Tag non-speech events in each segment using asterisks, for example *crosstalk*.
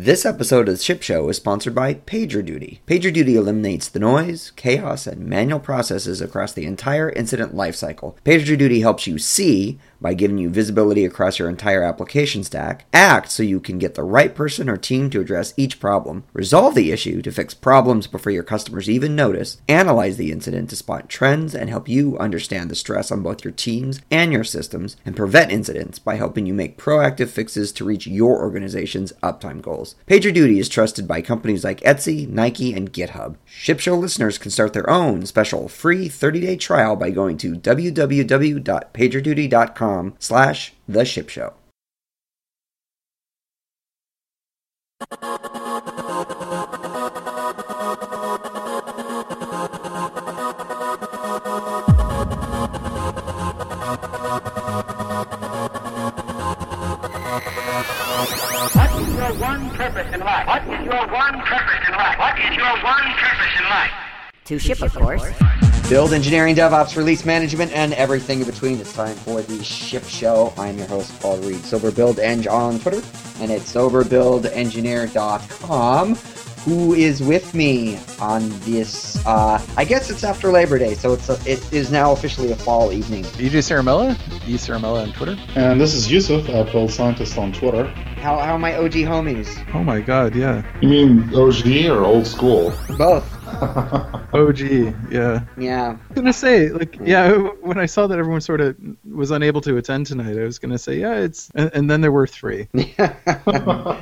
This episode of the Ship Show is sponsored by PagerDuty. PagerDuty eliminates the noise, chaos, and manual processes across the entire incident lifecycle. PagerDuty helps you see by giving you visibility across your entire application stack, act so you can get the right person or team to address each problem, resolve the issue to fix problems before your customers even notice, analyze the incident to spot trends and help you understand the stress on both your teams and your systems, and prevent incidents by helping you make proactive fixes to reach your organization's uptime goals. PagerDuty is trusted by companies like Etsy, Nike, and GitHub. ShipShow listeners can start their own special free 30-day trial by going to www.pagerduty.com slash the ship show. What is your one purpose in life? What is your one purpose in life? What is your one purpose in life? To ship, of course. Build engineering, DevOps, release management, and everything in between. It's time for the Ship Show. I'm your host, Paul Reed, SoberBuildEng on Twitter, and it's SoberBuildEngineer.com. Who is with me on this? Uh, I guess it's after Labor Day, so it's a, it is now officially a fall evening. EJ Ciramella, E Ciramella on Twitter. And this is Yusuf at Build Scientist on Twitter. How how are my OG homies? Oh my god, yeah. You mean OG or old school? Both. OG, yeah. Yeah. I was gonna say, like, yeah, when I saw that everyone sort of was unable to attend tonight, I was gonna say, yeah, it's, and, and then there were three. *laughs* yeah,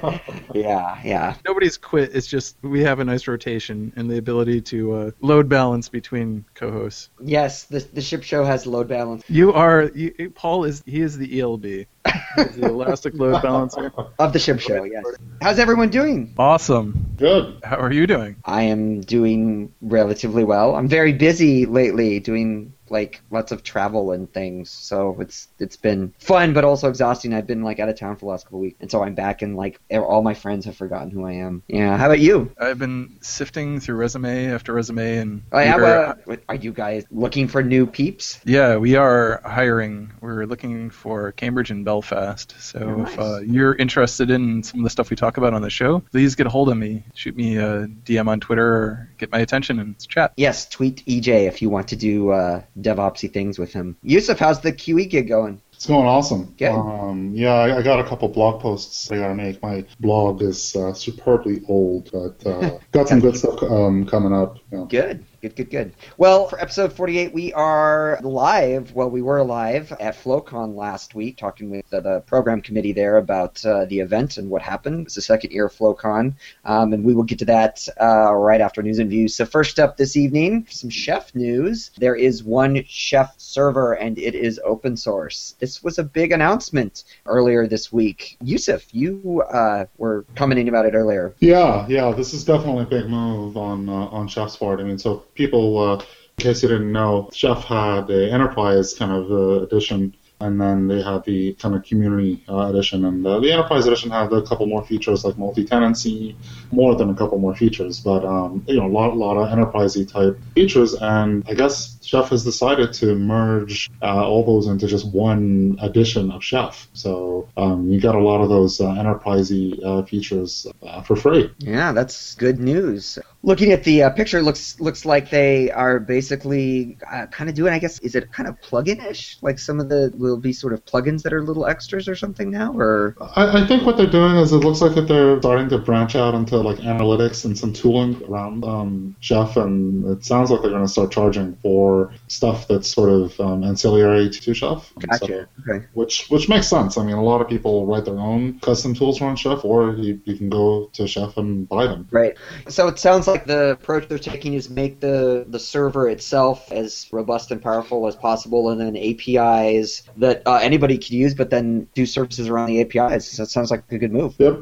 yeah. Nobody's quit. It's just we have a nice rotation and the ability to uh, load balance between co-hosts. Yes, the the ship show has load balance You are, you, Paul is, he is the ELB, He's the elastic load balancer. *laughs* of the ship show. Yes. How's everyone doing? Awesome. Good. How are you doing? I am doing relatively well. I'm very busy lately doing like lots of travel and things. So it's it's been fun but also exhausting. I've been like out of town for the last couple of weeks. And so I'm back and like all my friends have forgotten who I am. Yeah, how about you? I've been sifting through resume after resume and Oh, yeah, we're- well, are you guys looking for new peeps? Yeah, we are hiring. We're looking for Cambridge and Belfast. So Oh, if uh, you're interested in some of the stuff we talk about on the show, please get a hold of me. Shoot me a DM on Twitter or get my attention and chat. Yes, tweet EJ if you want to do uh, DevOpsy things with him. Yusuf, how's the QE gig going? It's going awesome. Good. Um, yeah, I, I got a couple blog posts I gotta make. My blog is uh, superbly old, but uh, *laughs* got some good stuff um, coming up. You know. Good, good, good, good. Well, for episode 48, we are live. Well, we were live at FlowCon last week, talking with uh, the program committee there about uh, the event and what happened. It's the second year of FlowCon, um, and we will get to that uh, right after news and views. So, first up this evening, some Chef news. There is one Chef server, and it is open source. This was a big announcement earlier this week. Yusuf, you uh, were commenting about it earlier. Yeah, yeah, this is definitely a big move on uh, on Chef's part. I mean, so people, uh, in case you didn't know, Chef had the enterprise kind of uh, edition, and then they had the kind of community uh, edition. And uh, the enterprise edition had a couple more features like multi-tenancy, more than a couple more features, but um, you know, a lot, lot of enterprisey type features. And I guess Chef has decided to merge uh, all those into just one edition of Chef. So um, you got a lot of those uh, enterprisey uh, features uh, for free. Yeah, that's good news. Looking at the uh, picture, it looks looks like they are basically uh, kind of doing. I guess is it kind of plugin-ish? Like some of the will be sort of plugins that are little extras or something now, or I, I think what they're doing is it looks like that they're starting to branch out into like analytics and some tooling around um, Chef, and it sounds like they're going to start charging for stuff that's sort of um, ancillary to Chef. So- Okay. which which makes sense. I mean, a lot of people write their own custom tools around Chef, or you, you can go to Chef and buy them. Right. So it sounds like the approach they're taking is make the the server itself as robust and powerful as possible, and then APIs that uh, anybody could use, but then do services around the APIs. So that sounds like a good move. Yep.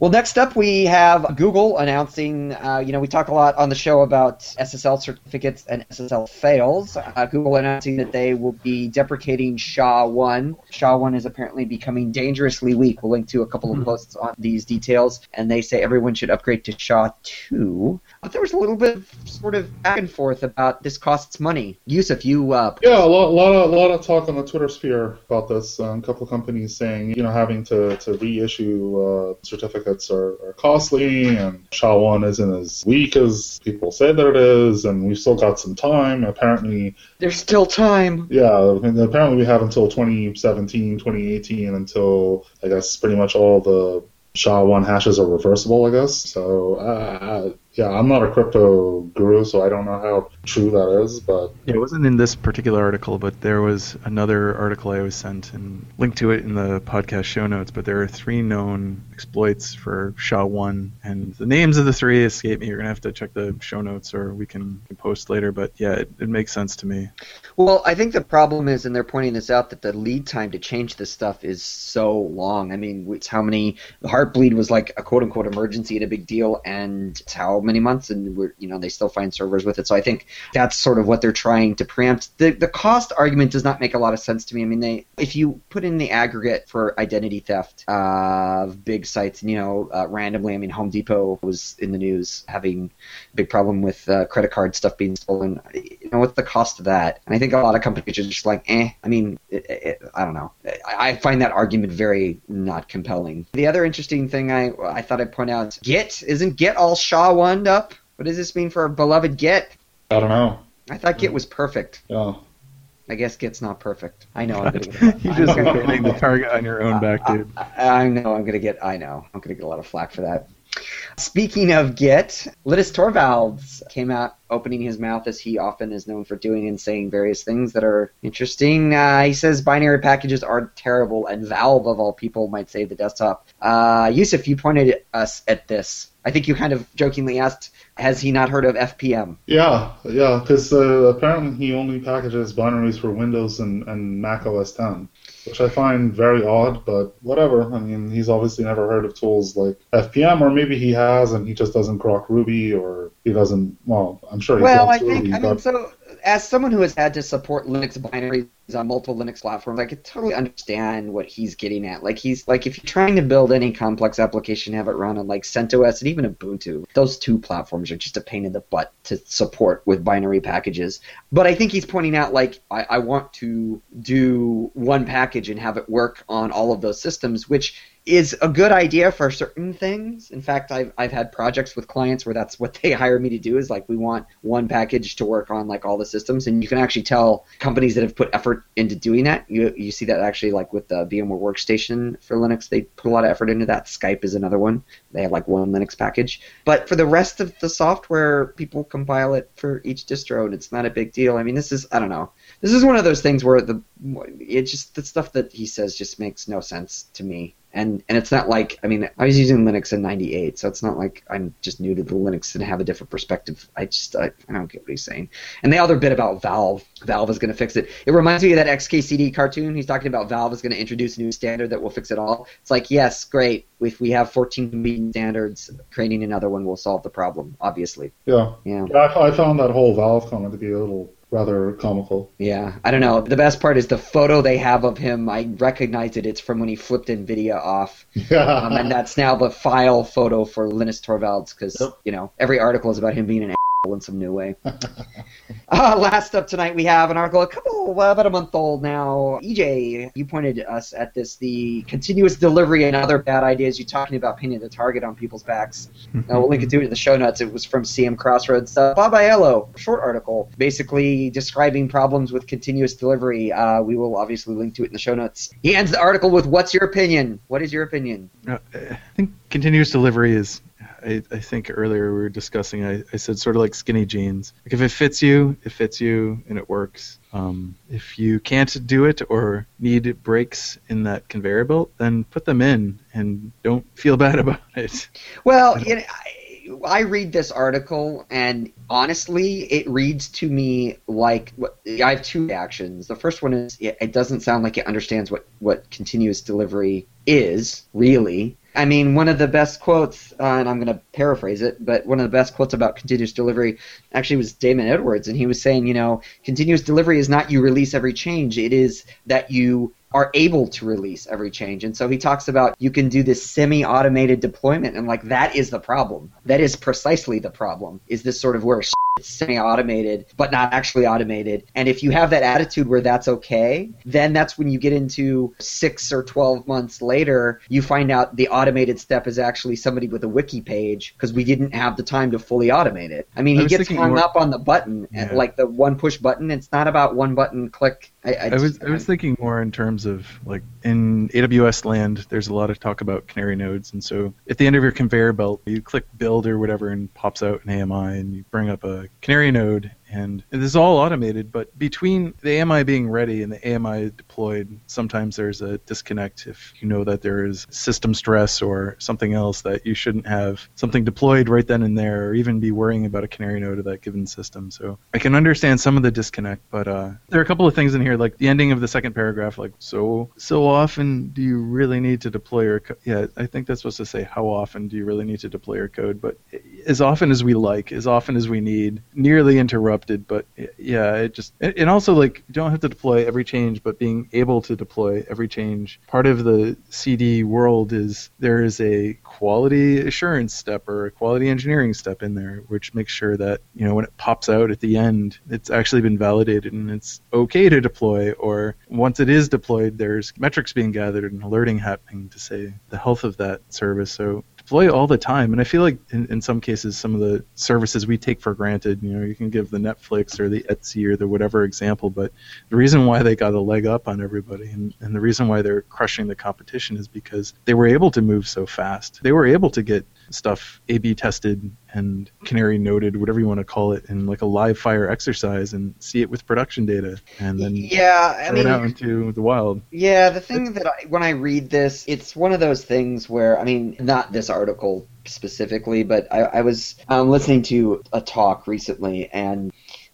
Well, next up we have Google announcing. Uh, you know, we talk a lot on the show about SSL certificates and SSL fails. Uh, Google announcing that they will be deprecating SHA 1. SHA 1 is apparently becoming dangerously weak. We'll link to a couple of posts on these details, and they say everyone should upgrade to SHA 2. But there was a little bit of sort of back and forth about this costs money. Yusuf, you uh, Yeah, a lot, lot of lot of talk on the Twitter sphere about this. Um, a couple of companies saying, you know, having to, to reissue uh, certificates are, are costly, and SHA one isn't as weak as people say that it is, and we've still got some time. Apparently, there's still time. yeah, apparently we have until 2017, 2018 until I guess pretty much all the SHA one hashes are reversible. I guess so. Uh, yeah, I'm not a crypto guru, so I don't know how true that is, but Yeah, it wasn't in this particular article, but there was another article I was sent and linked to it in the podcast show notes. But there are three known exploits for SHA-1, and the names of the three escape me. You're gonna have to check the show notes, or we can, can post later. But yeah, it, it makes sense to me. Well, I think the problem is, and they're pointing this out, that the lead time to change this stuff is so long. I mean, it's how many the Heartbleed was like a quote unquote emergency and a big deal, and it's how many months, and we're you know they still find servers with it. So I think that's sort of what they're trying to preempt. The the cost argument does not make a lot of sense to me. I mean, they if you put in the aggregate for identity theft of big sites, and you know uh, randomly, I mean, Home Depot was in the news having a big problem with uh, credit card stuff being stolen. Know, what's the cost of that? And I think a lot of companies are just like, eh. I mean, it, it, I don't know. I, I find that argument very not compelling. The other interesting thing I I thought I'd point out, is Git isn't Git all SHA one up? What does this mean for our beloved Git? I don't know. I thought Git was perfect. Yeah. I guess Git's not perfect. I know. I'm gonna *laughs* you just hitting the target on your own back, dude. I I know I'm gonna get. I know I'm gonna get a lot of flack for that. Speaking of Git, Linus Torvalds came out opening his mouth as he often is known for doing and saying various things that are interesting. Uh, he says binary packages are terrible, and Valve of all people might save the desktop. Uh, Yusuf, you pointed us at this. I think you kind of jokingly asked, "Has he not heard of FPM?" Yeah, yeah, because uh, apparently he only packages binaries for Windows and, and Mac OS 10, which I find very odd, but whatever. I mean, he's obviously never heard of tools like FPM, or maybe he has and he just doesn't grok Ruby, or he doesn't, well, I'm sure he Well, I grokes Ruby, think I mean so. As someone who has had to support Linux binaries on multiple Linux platforms, I could totally understand what he's getting at. Like he's like if you're trying to build any complex application, have it run on like CentOS and even Ubuntu. Those two platforms are just a pain in the butt to support with binary packages. But I think he's pointing out like I, I want to do one package and have it work on all of those systems, which is a good idea for certain things. In fact, I've, I've had projects with clients where that's what they *laughs* hire me to do is like we want one package to work on like all the systems, and you can actually tell companies that have put effort into doing that. You you see that actually like with the VMware Workstation for Linux, they put a lot of effort into that. Skype is another one. They have like one Linux package, but for the rest of the software, people compile it for each distro, and it's not a big deal. I mean, this is I don't know. This is one of those things where the it just the stuff that he says just makes no sense to me and and it's not like I mean I was using Linux in '98, so it's not like I'm just new to the Linux and have a different perspective. I just I, I don't get what he's saying. And the other bit about Valve, Valve is going to fix it. It reminds me of that XKCD cartoon. He's talking about Valve is going to introduce a new standard that will fix it all. It's like yes, great. If we have 14 competing standards, creating another one will solve the problem. Obviously, yeah. yeah. yeah I, I found that whole Valve comment to be a little rather comical. Yeah, I don't know. The best part is the photo they have of him. I recognize it. It's from when he flipped NVIDIA off. *laughs* Um, and that's now the file photo for Linus Torvalds because Yep. you know every article is about him being an asshole in some new way. *laughs* uh, last up tonight, we have an article, a couple uh, about a month old now. EJ, you pointed us at this: the continuous delivery and other bad ideas. You talking about pinning the target on people's backs. *laughs* Uh, we'll link it to it in the show notes. It was from CM Crossroads. Uh, Bob Aiello, short article, basically describing problems with continuous delivery. Uh, we will obviously link to it in the show notes. He ends the article with, "What's your opinion? What is your opinion?" Uh, I think continuous delivery is. I, I think earlier we were discussing. I, I said sort of like skinny jeans. Like if it fits you, it fits you, and it works. Um, if you can't do it or need breaks in that conveyor belt, then put them in and don't feel *laughs* bad about it. Well, you know, I, I read this article, and honestly, it reads to me like what, I have two reactions. The first one is it, it doesn't sound like it understands what, what continuous delivery is, really. I mean, one of the best quotes, uh, and I'm going to paraphrase it, but one of the best quotes about continuous delivery actually was Damon Edwards, and he was saying, you know, continuous delivery is not you release every change, it is that you are able to release every change. And so he talks about you can do this semi-automated deployment and like that is the problem. That is precisely the problem. Is this sort of where semi-automated but not actually automated. And if you have that attitude where that's okay, then that's when you get into 6 or 12 months later, you find out the automated step is actually somebody with a wiki page because we didn't have the time to fully automate it. I mean, I he gets hung more- up on the button, Yeah. like the one push button. It's not about one button click. I, I, I was I was thinking more in terms of like in AWS land, there's a lot of talk about canary nodes, and so at the end of your conveyor belt, you click build or whatever, and pops out an AMI, and you bring up a canary node, and this is all automated. But between the AMI being ready and the AMI deployed, sometimes there's a disconnect if you know that there is system stress or something else that you shouldn't have something deployed right then and there, or even be worrying about a canary node of that given system. So I can understand some of the disconnect, but uh, there are a couple of things in here, like the ending of the second paragraph, like so so often do you really need to deploy your code? Yeah, I think that's supposed to say how often do you really need to deploy your code, but as often as we like, as often as we need, nearly interrupted. But yeah, it just and also like you don't have to deploy every change, but being able to deploy every change. Part of the CD world is there is a quality assurance step or a quality engineering step in there, which makes sure that you know when it pops out at the end, it's actually been validated and it's okay to deploy. Or once it is deployed, there's metrics being gathered and alerting happening to say the health of that service. So deploy all the time. And I feel like in, in some cases, some of the services we take for granted, you know, you can give the Netflix or the Etsy or the whatever example, but the reason why they got a leg up on everybody and, and the reason why they're crushing the competition is because they were able to move so fast. They were able to get stuff A/B tested and canary noted, whatever you want to call it, in like a live fire exercise and see it with production data, and then yeah, I throw mean, it out into the wild. Yeah, the thing that I, when I read this, it's one of those things where, I mean, not this article specifically, but I, I was um, listening to a talk recently, and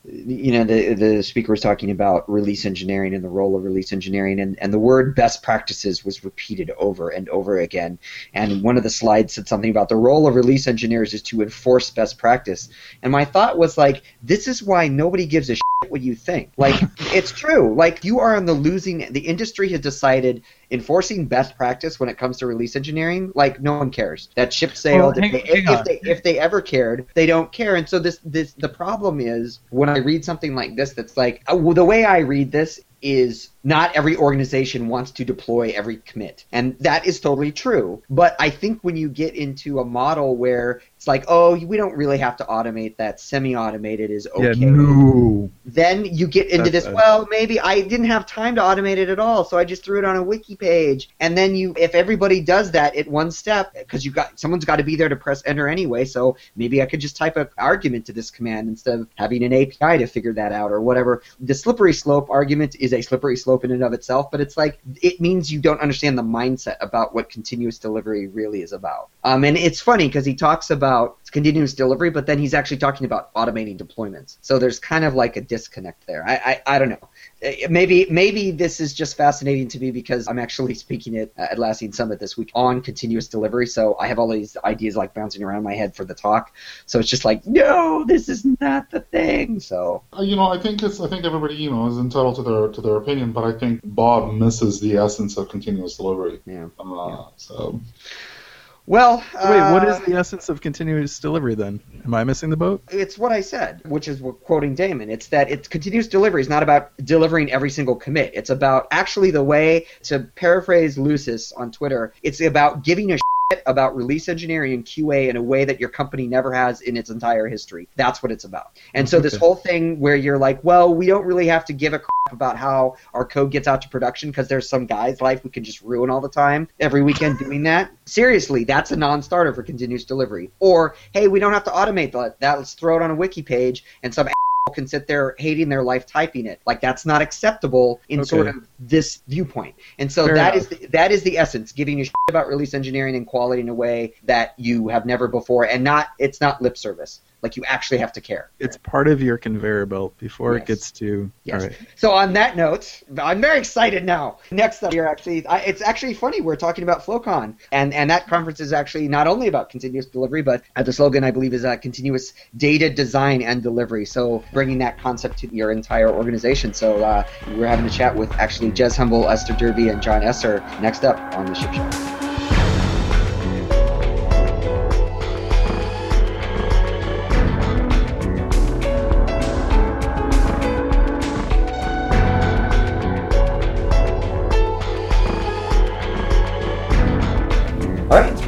you know, the the speaker was talking about release engineering and the role of release engineering, and, and the word best practices was repeated over and over again. And one of the slides said something about the role of release engineers is to enforce best practice. And my thought was like, this is why nobody gives a shit what you think. Like, *laughs* it's true. Like, you are on the losing. The industry has decided enforcing best practice when it comes to release engineering. Like, no one cares. That ship sailed. Well, if, hang- they, if, hang if they if they ever cared, they don't care. And so this this the problem is when I read something like this, that's like uh, well, the way I read this is not every organization wants to deploy every commit. And that is totally true. But I think when you get into a model where it's like, oh, we don't really have to automate that, semi automated is okay. Yeah, no. Then you get into That's this, well, maybe I didn't have time to automate it at all, so I just threw it on a wiki page. And then you, if everybody does that at one step, because you got someone's got to be there to press enter anyway, so maybe I could just type an argument to this command instead of having an API to figure that out or whatever. The slippery slope argument is a slippery slope in and of itself, but it's like it means you don't understand the mindset about what continuous delivery really is about. Um, and it's funny because he talks about continuous delivery, but then he's actually talking about automating deployments. So there's kind of like a disconnect there. I, I, I don't know. Uh, Maybe maybe this is just fascinating to me because I'm actually *laughs* speaking at Atlassian Summit this week on continuous delivery. So I have all these ideas like bouncing around my head for the talk. So it's just like, no, this is not the thing. So Uh, You know, I think it's. I think everybody, you know, is entitled to their to their opinion, but I think Bob misses the essence of continuous delivery. yeah. Uh, So Well, Wait, what is uh, the essence of continuous delivery then? Am I missing the boat? it's what I said, which is quoting Damon. It's that it's continuous delivery is not about delivering every single commit. It's about actually the way to paraphrase Lusis on Twitter. It's about giving a about release engineering and QA in a way that your company never has in its entire history. That's what it's about. And so this whole thing where you're like, well, we don't really have to give a crap about how our code gets out to production because there's some guy's life we can just ruin all the time every weekend *laughs* doing that. Seriously, that's a non-starter for continuous delivery. Or hey, we don't have to automate that. That let's throw it on a wiki page and some can sit there hating their life typing it. Like that's not acceptable in Okay. sort of this viewpoint. And so Fair that enough. is the, that is the essence, giving you shit about release engineering and quality in a way that you have never before, and not it's not lip service. Like you actually have to care. It's part of your conveyor belt before Yes. it gets to. Yes. All right. So on that note, I'm very excited now. Next up here, actually, I, it's actually funny. We're talking about FlowCon, and and that conference is actually not only about continuous delivery, but uh, the slogan I believe is uh, continuous data design and delivery. So bringing that concept to your entire organization. So uh, we're having a chat with actually Jez Humble, Esther Derby, and John Esser next up on the Ship Show.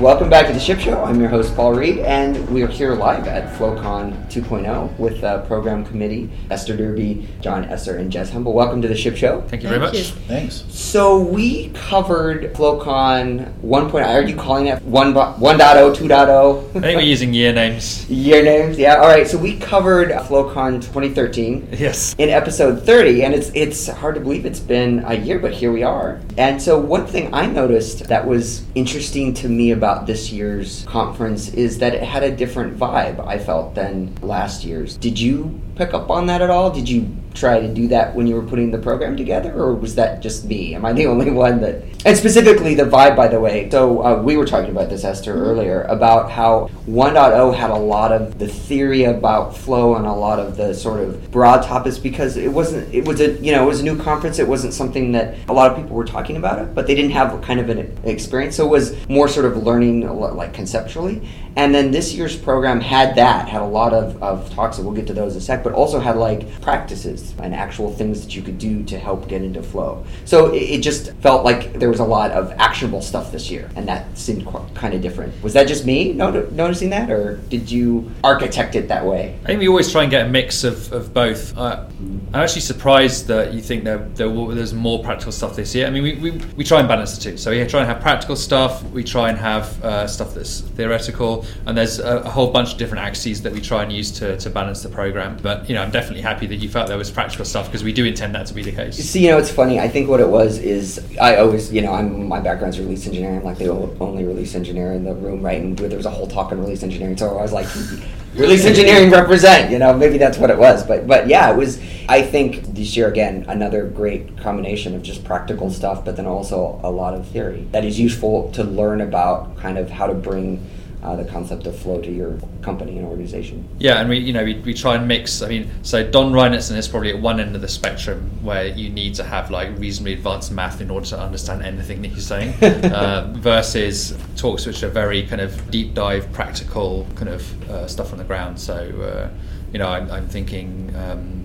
Welcome back to the Ship Show. I'm your host, Paul Reed, and we are here live at FlowCon 2.0 with uh, program committee Esther Derby, John Esser, and Jez Humble. Welcome to the Ship Show. Thank you very Thank much. you. Thanks. So we covered FlowCon 1.0. Are you calling it 1, 1.0, 2.0? I think we're using year names. Year names, yeah. All right, so we covered FlowCon 2013 Yes. in episode 30 and it's it's hard to believe it's been a year but here we are and so one thing i noticed that was interesting to me about this year's conference is that it had a different vibe i felt than last year's. Did you pick up on that at all? Did you try to do that when you were putting the program together or was that just me? Am i the only *laughs* one that and specifically the vibe by the way. So uh, we were talking about this esther earlier about how 1.0 had a lot of the theory about flow and a lot of the sort of broad topics because it wasn't it was a you know it was a new conference. It wasn't something that a lot of people were talking about it but they didn't have kind of an experience. So it was more sort of learning a lot, like conceptually. And then this year's program had that had a lot of, of talks and we'll get to those in a sec but also had like practices and actual things that you could do to help get into flow so it, it just felt like there was a lot of actionable stuff this year and that seemed qu- kind of different was that just me not- noticing that or did you architect it that way I think we always try and get a mix of, of both. Uh, I'm actually surprised that you think there, there there's more practical stuff this year. I mean, we, we, we try and balance the two. So we try and have practical stuff, we try and have uh, stuff that's theoretical, and there's a, a whole bunch of different axes that we try and use to, to balance the program. But, you know, I'm definitely happy that you felt there was practical stuff because we do intend that to be the case. See, you know, it's funny. I think what it was is I always, you know, I'm my background's release engineering. I'm like the only release engineer in the room, right? And there was a whole talk on release engineering, so I was like, *laughs* release engineering represent. You know, maybe that's what it was. But but yeah, it was. I think this year again another great combination of just practical stuff, but then also a lot of theory that is useful to learn about kind of how to bring. Uh, the concept of flow to your company and organization. Yeah, and we you know we, we try and mix. I mean, so Don Reinertsen is probably at one end of the spectrum where you need to have like reasonably advanced math in order to understand anything that he's saying, *laughs* uh, versus talks which are very kind of deep dive, practical kind of uh, stuff on the ground. So uh, you know, I'm, I'm thinking. Um,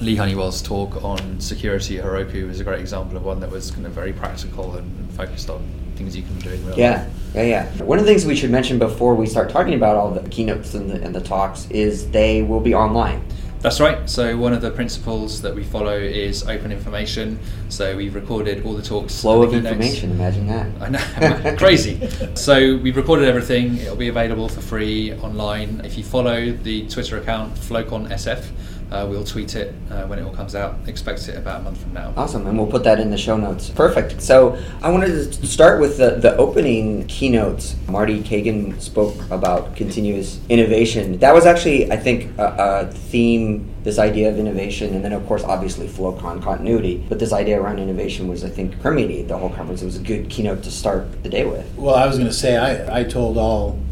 Leigh Honeywell's talk on security at Heroku is a great example of one that was kind of very practical and focused on things you can do in real Yeah, life. yeah, yeah. One of the things we should mention before we start talking about all the keynotes and the, and the talks is they will be online. That's right. So one of the principles that we follow is open information. So we've recorded all the talks. Flow and of keynotes. information, imagine that. I know, *laughs* crazy. So we've recorded everything. It'll be available for free online. If you follow the Twitter account FlowConSF, uh, we'll tweet it uh, when it all comes out. Expect it about a month from now. Awesome, and we'll put that in the show notes. Perfect. So I wanted to start with the, the opening keynotes. Marty Cagan spoke about continuous innovation. That was actually, I think, a, a theme, this idea of innovation, and then of course, obviously, FlowCon continuity. But this idea around innovation was, I think, permeated the whole conference. It was a good keynote to start the day with. Well, I was going to say, I, I told all the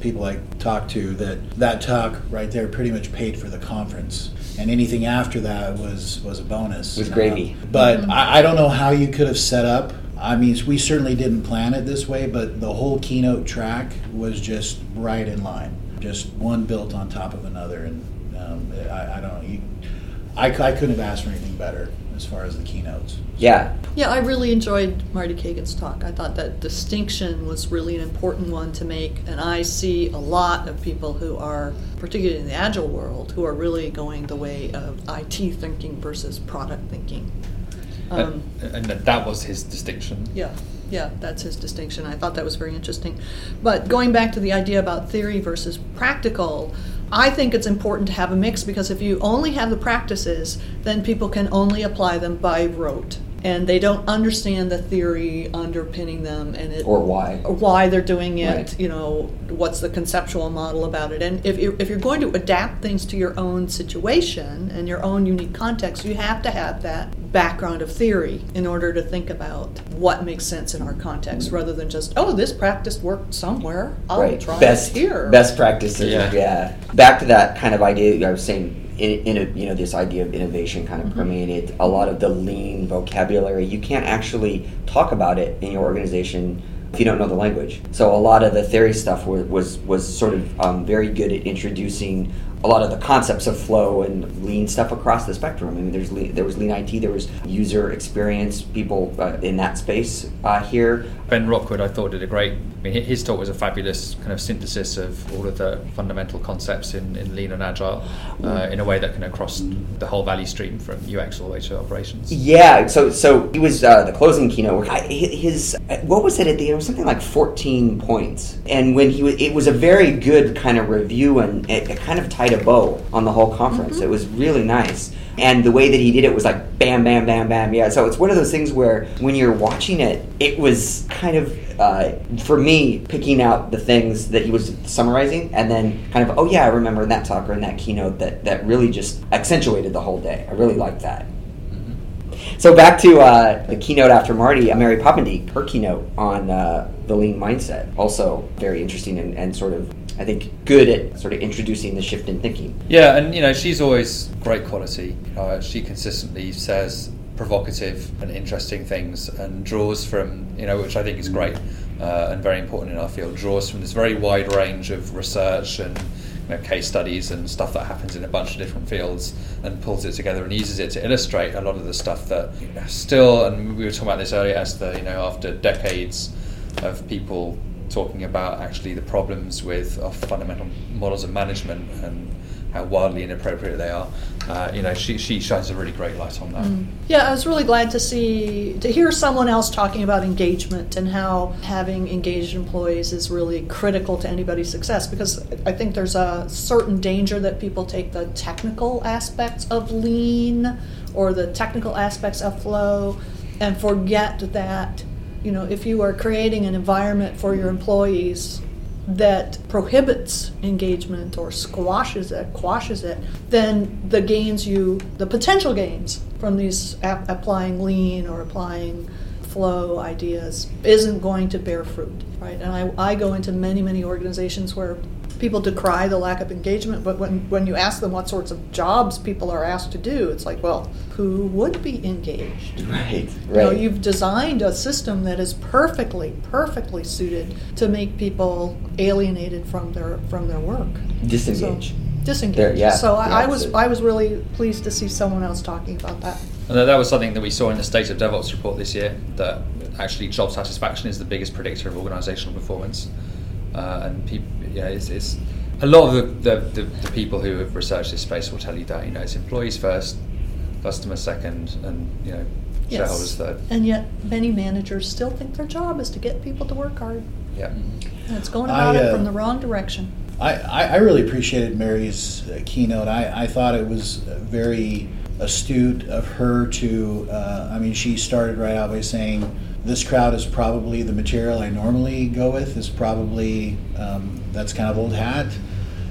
people I talked to that that talk right there pretty much paid for the conference. And anything after that was, was a bonus. Was gravy. Uh, but I, I don't know how you could have set up. I mean, we certainly didn't plan it this way, but the whole keynote track was just right in line. Just one built on top of another. And um, I, I don't know. You, I, I couldn't have asked for anything better as far as the keynotes. Yeah, Yeah, I really enjoyed Marty Cagan's talk. I thought that distinction was really an important one to make, and I see a lot of people who are, particularly in the agile world, who are really going the way of IT thinking versus product thinking. Um, and, and that was his distinction. yeah, yeah, that's his distinction. I thought that was very interesting. But going back to the idea about theory versus practical, I think it's important to have a mix because if you only have the practices, then people can only apply them by rote. And they don't understand the theory underpinning them and it Or why. or why they're doing it Right. you know what's the conceptual model about it and if you're, if you're going to adapt things to your own situation and your own unique context you have to have that background of theory in order to think about what makes sense in our context mm-hmm. rather than just oh this practice worked somewhere i'll right. try best it here best practices. Yeah. Yeah. Back to that kind of idea I was saying. In, in a, you know this idea of innovation kind Mm-hmm. of permeated a lot of the lean vocabulary. You can't actually talk about it in your organization if you don't know the language. So a lot of the theory stuff was was, was sort of um, very good at introducing a lot of the concepts of flow and lean stuff across the spectrum. I mean, there's lean, there was lean IT, there was user experience people uh, in that space uh, here. Ben Rockwood, I thought, did a great. I mean, his talk was a fabulous kind of synthesis of all of the fundamental concepts in, in lean and agile uh, in a way that can across the whole value stream from UX all the way to operations. Yeah, so so he was uh, the closing keynote. I, his what was it at the end? It was something like fourteen points, and when he was, it was a very good kind of review, and it, it kind of tied a bow on the whole conference. It was really nice, and the way that he did it was like bam, bam, bam, bam. Yeah, so it's one of those things where when you're watching it, it was kind of uh, for me picking out the things that he was summarizing, and then kind of oh yeah, I remember in that talk or in that keynote that that really just accentuated the whole day. I really liked that. So back to uh, the keynote after Marty, uh, Mary Poppendieck, her keynote on uh, the lean mindset, also very interesting and, and sort of, I think, good at sort of introducing the shift in thinking. Yeah, and you know she's always great quality. Uh, she consistently says provocative and interesting things and draws from you know which I think is great uh, and very important in our field. Draws from this very wide range of research and you know, case studies and stuff that happens in a bunch of different fields and pulls it together and uses it to illustrate a lot of the stuff that you know, still and we were talking about this earlier as the you know after decades of people talking about actually the problems with of fundamental models of management and how wildly inappropriate they are. Uh, you know, she, she shines a really great light on that. Yeah, I was really glad to see to hear someone else talking about engagement and how having engaged employees is really critical to anybody's success because I think there's a certain danger that people take the technical aspects of lean or the technical aspects of flow and forget that you know if you are creating an environment for your employees that prohibits engagement or squashes it, quashes it, then the gains you, the potential gains from these ap- applying lean or applying flow ideas isn't going to bear fruit, right? And I, I go into many, many organizations where people decry the lack of engagement, but when, when you ask them what sorts of jobs people are asked to do, it's like, well, who would be engaged? *laughs* Right, You know, right. you've designed a system that is perfectly, perfectly suited to make people alienated from their from their work. Disengage. So, disengage. There, yeah, So I, the I was. I was really pleased to see someone else talking about that. And that that was something that we saw in the State of DevOps report this year that actually job satisfaction is the biggest predictor of organizational performance. Uh, and people, yeah, it's, it's a lot of the, the, the, the people who have researched this space will tell you that you know it's employees first, customers second, and you know shareholders third. And yet many managers still think their job is to get people to work hard. Yeah. And it's going I, about it uh, from the wrong direction. I, I I really appreciated Mary's uh, keynote. I, I thought it was uh, very astute of her to, uh, I mean, she started right out by saying, this crowd is probably the material I normally go with, is probably, um, that's kind of old hat.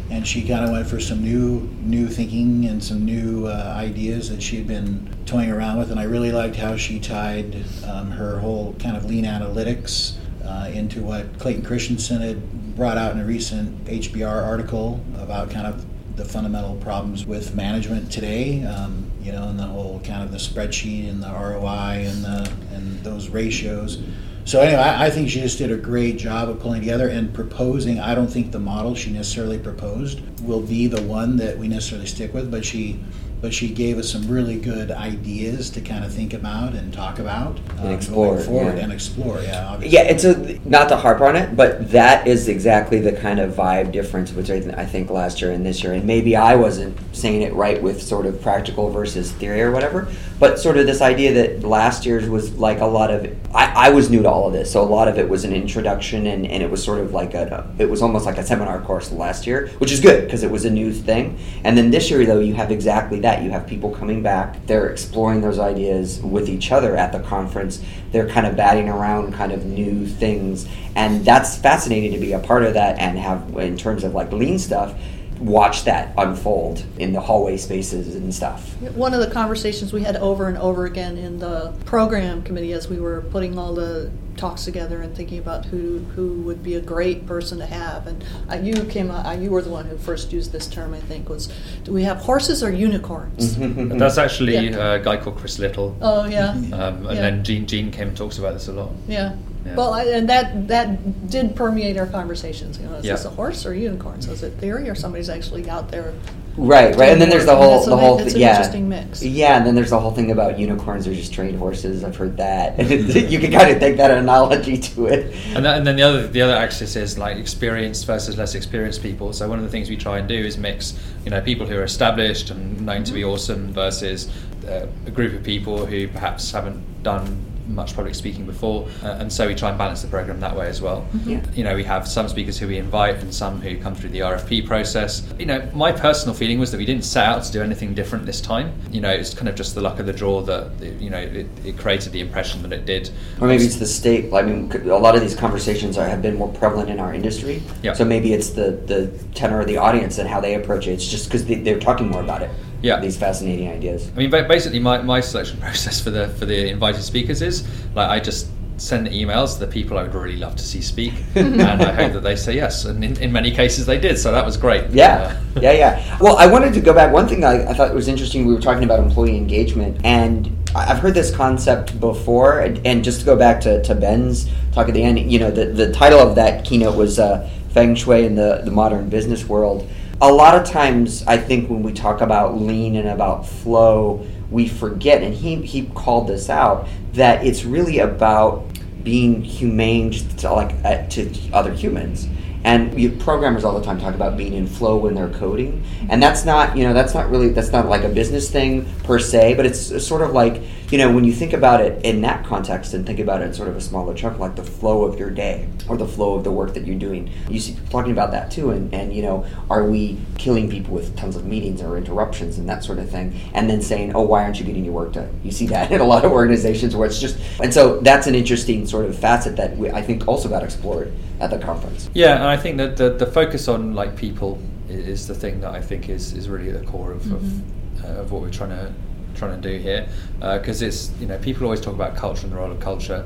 And she kind of went for some new, new thinking and some new uh, ideas that she had been toying around with. And I really liked how she tied um, her whole kind of lean analytics uh, into what Clayton Christensen had brought out in a recent HBR article about kind of the fundamental problems with management today. Um, you know, and the whole kind of the spreadsheet and the ROI and the and those ratios. So anyway, I, I think she just did a great job of pulling together and proposing. I don't think the model she necessarily proposed will be the one that we necessarily stick with, but she but she gave us some really good ideas to kind of think about and talk about And um, explore, going forward yeah. and explore. Yeah, obviously. Yeah, it's a not to harp on it, but that is exactly the kind of vibe difference between I think last year and this year. And maybe I wasn't saying it right with sort of practical versus theory or whatever, but sort of this idea that last year's was like a lot of I, I was new to all of this, so a lot of it was an introduction and, and it was sort of like a it was almost like a seminar course last year, which is good because it was a new thing. And then this year though, you have exactly that. You have people coming back, they're exploring those ideas with each other at the conference. They're kind of batting around kind of new things, and that's fascinating to be a part of that and have in terms of like lean stuff. Watch that unfold in the hallway spaces and stuff. One of the conversations we had over and over again in the program committee as we were putting all the talks together and thinking about who, who would be a great person to have. And uh, you came, uh, you were the one who first used this term, I think, was do we have horses or unicorns? That's actually Yeah. a guy called Chris Little. Oh, yeah. Um, and Yeah. then Gene, Gene and talks about this a lot. Yeah. Yeah. Well, I, and that that did permeate our conversations. You know, is Yeah. this a horse or a unicorn? So is it theory or somebody's actually out there? Right, right, and then there's the whole, the a- whole, it's an yeah, interesting mix. yeah, and then there's the whole thing about unicorns are just trained horses. I've heard that. *laughs* you can kind of take that analogy to it. And, that, and then the other the other axis is like experienced versus less experienced people. So one of the things we try and do is mix, you know, people who are established and known to be awesome versus uh, a group of people who perhaps haven't done much public speaking before, uh, and so we try and balance the program that way as well. Yeah. You know, we have some speakers who we invite and some who come through the RFP process. You know, my personal feeling was that we didn't set out to do anything different this time. You know, it's kind of just the luck of the draw that you know it, it created the impression that it did. Or maybe it's the state. I mean, a lot of these conversations are, have been more prevalent in our industry. Yeah. So maybe it's the, the tenor of the audience and how they approach it. It's just because they, they're talking more about it. Yeah. These fascinating ideas. I mean, basically, my, my selection *laughs* process for the for the invited speakers is like I just send emails to the people I would really love to see speak, *laughs* and I hope that they say yes. And in, in many cases, they did, so that was great. Yeah, Uh, *laughs* yeah, yeah. Well, I wanted to go back. One thing I, I thought was interesting. We were talking about employee engagement, and I've heard this concept before. And, and just to go back to, to Ben's talk at the end, you know, the, the title of that keynote was uh, "Feng Shui in the the Modern Business World." A lot of times, I think when we talk about lean and about flow, we forget, and he he called this out that it's really about being humane to like uh, to other humans. And you, programmers all the time talk about being in flow when they're coding. And that's not you know that's not really that's not like a business thing per se but it's sort of like you know when you think about it in that context and think about it in sort of a smaller chunk like the flow of your day or the flow of the work that you're doing. You see people talking about that too and, and you know are we killing people with tons of meetings or interruptions and that sort of thing? And then saying oh why aren't you getting your work done? You see that *laughs* in a lot of organizations where it's just and so that's an interesting sort of facet that we, i think also got explored at the conference. Yeah, and I think that the, the focus on like people is the thing that I think is, is really at the core of, of, uh, of what we're trying to trying to do here, because it's you know people always talk about culture and the role of culture,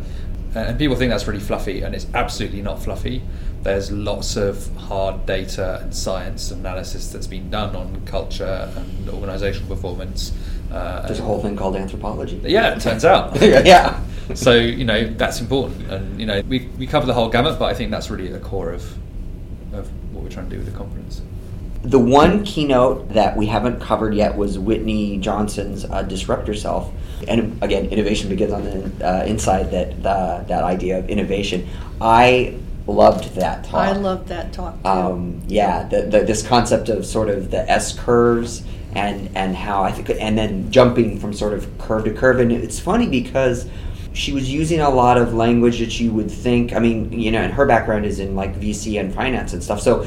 uh, and people think that's really fluffy, and it's absolutely not fluffy. There's lots of hard data and science analysis that's been done on culture and organizational performance. Uh, there's a whole thing called anthropology yeah, it turns out. *laughs* yeah so you know that's important, and you know we, we cover the whole gamut, but I think that's really at the core of of what we're trying to do with the conference. The one keynote that we haven't covered yet was Whitney Johnson's uh, "Disrupt Yourself," and again, innovation begins on the uh, inside. That uh, that idea of innovation, I loved that talk. I loved that talk too. um, yeah, the, the, this concept of sort of the S curves and and how I think, and then jumping from sort of curve to curve, and it's funny because she was using a lot of language that you would think. I mean, you know, and her background is in like VC and finance and stuff, so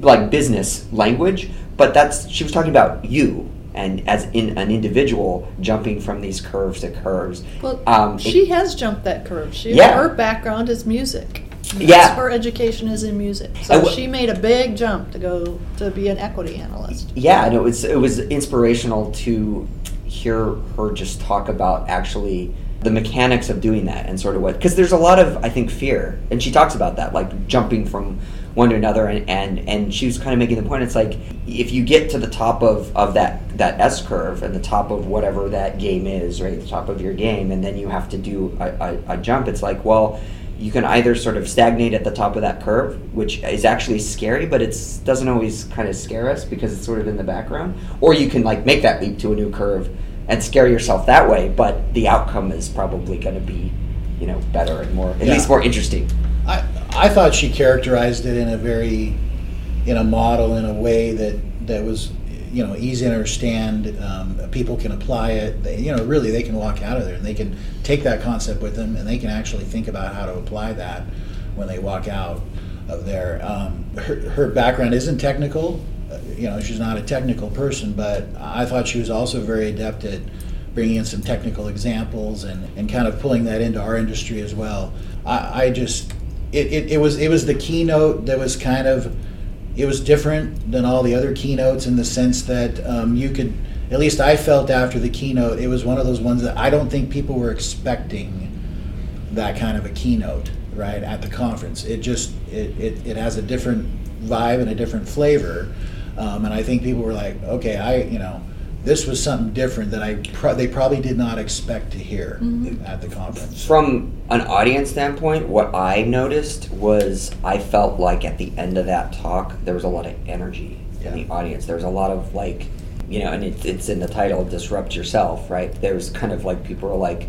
like business language. But that's she was talking about you. And as in an individual jumping from these curves to curves, well, um, it- she has jumped that curve. She, Yeah. Her background is music. Yeah. Her education is in music. So w- she made a big jump to go to be an equity analyst. yeah and it was it was inspirational to hear her just talk about actually the mechanics of doing that and sort of what because there's a lot of i think fear. And she talks about that like jumping from one to another and and, and she was kind of making the point it's like if you get to the top of of that that s curve and the top of whatever that game is right the top of your game and then you have to do a, a, a jump it's like well you can either sort of stagnate at the top of that curve, which is actually scary, but it doesn't always kind of scare us because it's sort of in the background, or you can like make that leap to a new curve and scare yourself that way, but the outcome is probably going to be, you know, better and more, at Yeah. least more interesting. I, I thought she characterized it in a very, in a model, in a way that, that was, you know, easy to understand. Um, people can apply it. They, you know, really, they can walk out of there and they can take that concept with them and they can actually think about how to apply that when they walk out of there. Um, her, her background isn't technical. You know, she's not a technical person, but I thought she was also very adept at bringing in some technical examples and, and kind of pulling that into our industry as well. I, I just, it, it, it was it was the keynote that was kind of, it was different than all the other keynotes in the sense that um, you could, at least I felt after the keynote, it was one of those ones that I don't think people were expecting that kind of a keynote right at the conference. It just it, it, it has a different vibe and a different flavor, um, and I think people were like, okay, I you know this was something different that I pro- they probably did not expect to hear at the conference. From an audience standpoint, what I noticed was I felt like at the end of that talk, there was a lot of energy in the audience. There was a lot of like, you know, and it, it's in the title, Disrupt Yourself, right? There was kind of like people were like,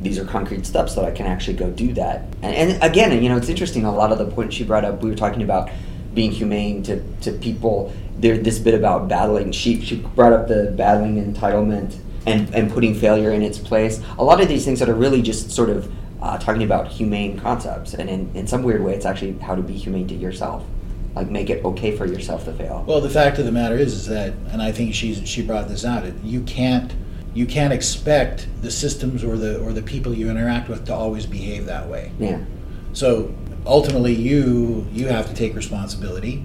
these are concrete steps that I can actually go do that. And, and again, you know, it's interesting. A lot of the points she brought up, we were talking about being humane to, to people. There, this bit about battling. She she brought up the battling entitlement and and putting failure in its place. A lot of these things that are really just sort of uh, talking about humane concepts, and in, in some weird way, it's actually how to be humane to yourself. Like make it okay for yourself to fail. Well, the fact of the matter is, is that, and I think she's she brought this out. You can't you can't expect the systems or the or the people you interact with to always behave that way. Yeah. So ultimately, you you have to take responsibility,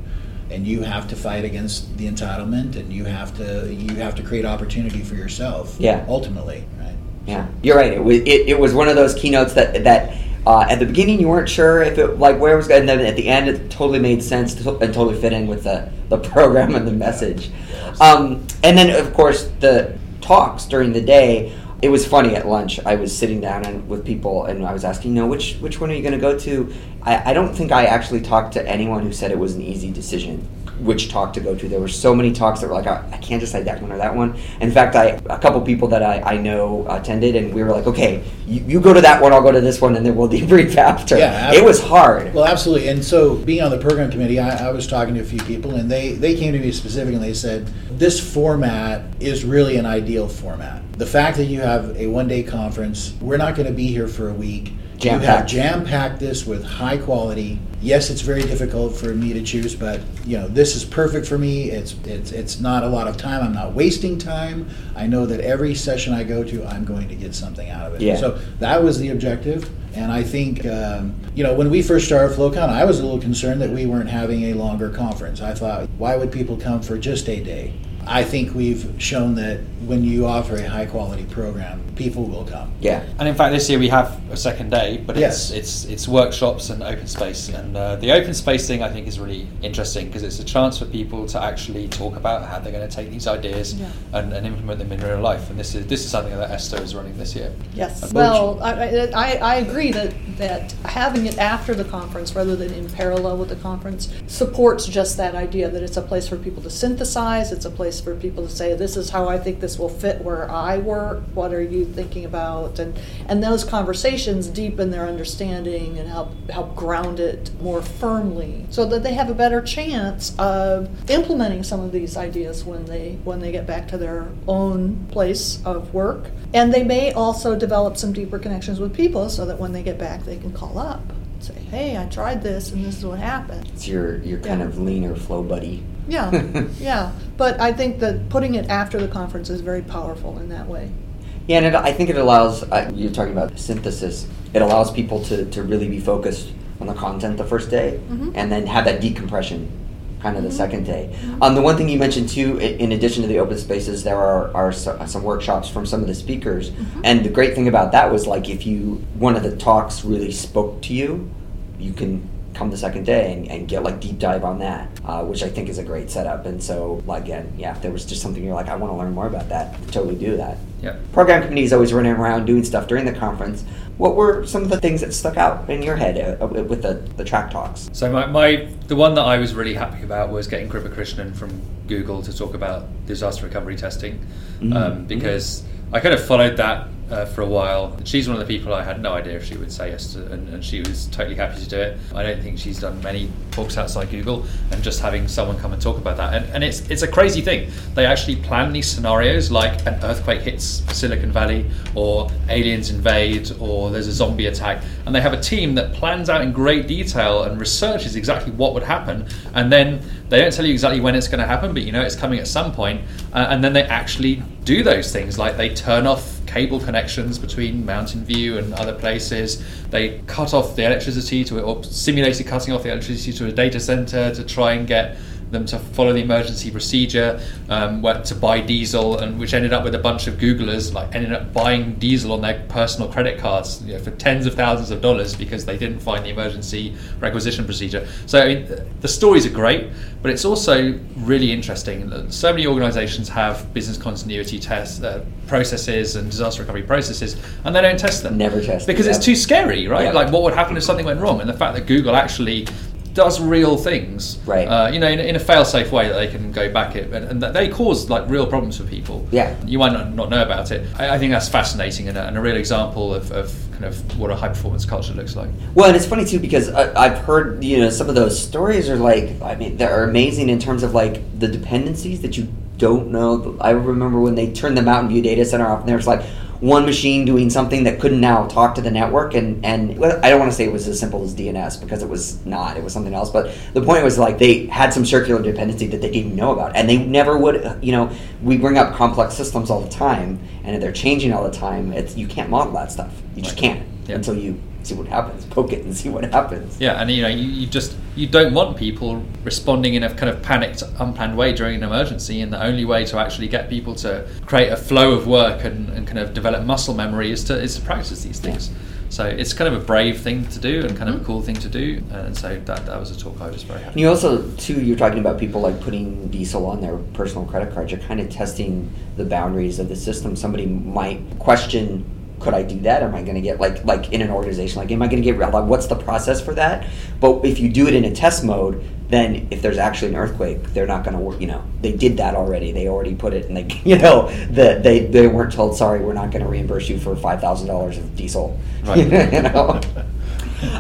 and you have to fight against the entitlement, and you have to you have to create opportunity for yourself. Yeah. Ultimately, right. Yeah, you're right. It was it, it was one of those keynotes that that uh, at the beginning you weren't sure if it like where it was going, and then at the end it totally made sense to, and totally fit in with the the *laughs* program and the message. Um, and then of course the talks during the day. It was funny at lunch. I was sitting down and with people, and I was asking, you know, which which one are you going to go to? I, I don't think I actually talked to anyone who said it was an easy decision which talk to go to. There were so many talks that were like, I, I can't decide that one or that one. In fact, I a couple people that I, I know attended, and we were like, okay, you, you go to that one, I'll go to this one, and then we'll *laughs* debrief after. Yeah, it was hard. Well, absolutely. And so, being on the program committee, I, I was talking to a few people, and they, they came to me specifically. and they said, This format is really an ideal format. The fact that you have a one day conference, we're not going to be here for a week. You have Jam-packed. jam packed this with high quality. Yes, it's very difficult for me to choose, but you know this is perfect for me. It's it's it's not a lot of time. I'm not wasting time. I know that every session I go to, I'm going to get something out of it. Yeah. So that was the objective. And I think, um, you know, when we first started FlowCon, I was a little concerned that we weren't having a longer conference. I thought, why would people come for just a day? I think we've shown that when you offer a high quality program, people will come. Yeah. And in fact, this year we have a second day, but Yes. it's it's it's workshops and open space. And uh, the open space thing I think is really interesting because it's a chance for people to actually talk about how they're going to take these ideas Yeah. and, and implement them in real life. And this is this is something that Esther is running this year. Yes. Well, I, I- I, I agree that, that having it after the conference rather than in parallel with the conference supports just that idea that it's a place for people to synthesize, it's a place for people to say, this is how I think this will fit where I work, what are you thinking about? And, and those conversations deepen their understanding and help, help ground it more firmly so that they have a better chance of implementing some of these ideas when they, when they get back to their own place of work. And they may also develop some deeper connections with people so that when they get back, they can call up say, hey, I tried this and this is what happened. It's your your kind Yeah. of leaner flow buddy. Yeah, *laughs* yeah. But I think that putting it after the conference is very powerful in that way. Yeah, and it, I think it allows, uh, you're talking about synthesis, it allows people to, to really be focused on the content the first day Mhm. and then have that decompression kind of the second day. Um, the one thing you mentioned too, in addition to the open spaces, there are, are some workshops from some of the speakers. And the great thing about that was like if you, one of the talks really spoke to you, you can come the second day and, and get like deep dive on that, uh, which I think is a great setup. And so, like, again, yeah, if there was just something you're like, I want to learn more about that, totally do that. Yeah. Program committee is always running around doing stuff during the conference. What were some of the things that stuck out in your head uh, uh, with the, the track talks? So my, my the one that I was really happy about was getting Kripa Krishnan from Google to talk about disaster recovery testing, Mm. um, because I kind of followed that uh, for a while. She's one of the people I had no idea if she would say yes to, and, and she was totally happy to do it. I don't think she's done many talks outside Google, and just having someone come and talk about that, and, and it's it's a crazy thing. They actually plan these scenarios like an earthquake hits Silicon Valley, or aliens invade, or there's a zombie attack, and they have a team that plans out in great detail and researches exactly what would happen, and then they don't tell you exactly when it's going to happen, but you know it's coming at some point, uh, and then they actually do those things like they turn off cable connections between Mountain View and other places. They cut off the electricity to or simulated cutting off the electricity to a data center to try and get them to follow the emergency procedure, um, where, to buy diesel, and which ended up with a bunch of Googlers like ended up buying diesel on their personal credit cards you know, for tens of thousands of dollars because they didn't find the emergency requisition procedure. So I mean, the stories are great, but it's also really interesting. that So many organisations have business continuity tests, uh, processes, and disaster recovery processes, and they don't test them. Never test because them, it's too scary, right? Yeah. Like what would happen if something went wrong, and the fact that Google actually does real things, Right. Uh, you know, in, in a fail-safe way that they can go back it, and, and that they cause like real problems for people. Yeah. you might not, not know about it. I, I think that's fascinating and a, and a real example of, of kind of what a high-performance culture looks like. Well, and it's funny too because I, I've heard you know some of those stories are like I mean they're amazing in terms of like the dependencies that you don't know. I remember when they turned the Mountain View data center off, and there was like one machine doing something that couldn't now talk to the network, and and well, I don't want to say it was as simple as DNS because it was not. It was something else. But the point was like they had some circular dependency that they didn't know about, and they never would. You know, we bring up complex systems all the time, and they're changing all the time. It's you can't model that stuff. You just can't Yeah. until you see what happens. Poke it and see what happens. Yeah, and you know, you, you just you don't want people responding in a kind of panicked, unplanned way during an emergency, and the only way to actually get people to create a flow of work and, and kind of develop muscle memory is to is to practice these things. So it's kind of a brave thing to do and kind of a mm-hmm. cool thing to do, and so that, that was a talk I was very happy. And you also, too, you're talking about people like putting diesel on their personal credit cards. You're kind of testing the boundaries of the system. Somebody might question, could I do that? Am I going to get like like in an organization like, am I going to get like what's the process for that? But if you do it in a test mode, then if there's actually an earthquake, they're not going to work. You know, they did that already. They already put it, and they, *laughs* you know, the, they they weren't told, sorry, we're not going to reimburse you for five thousand dollars of diesel. Right. *laughs* you know.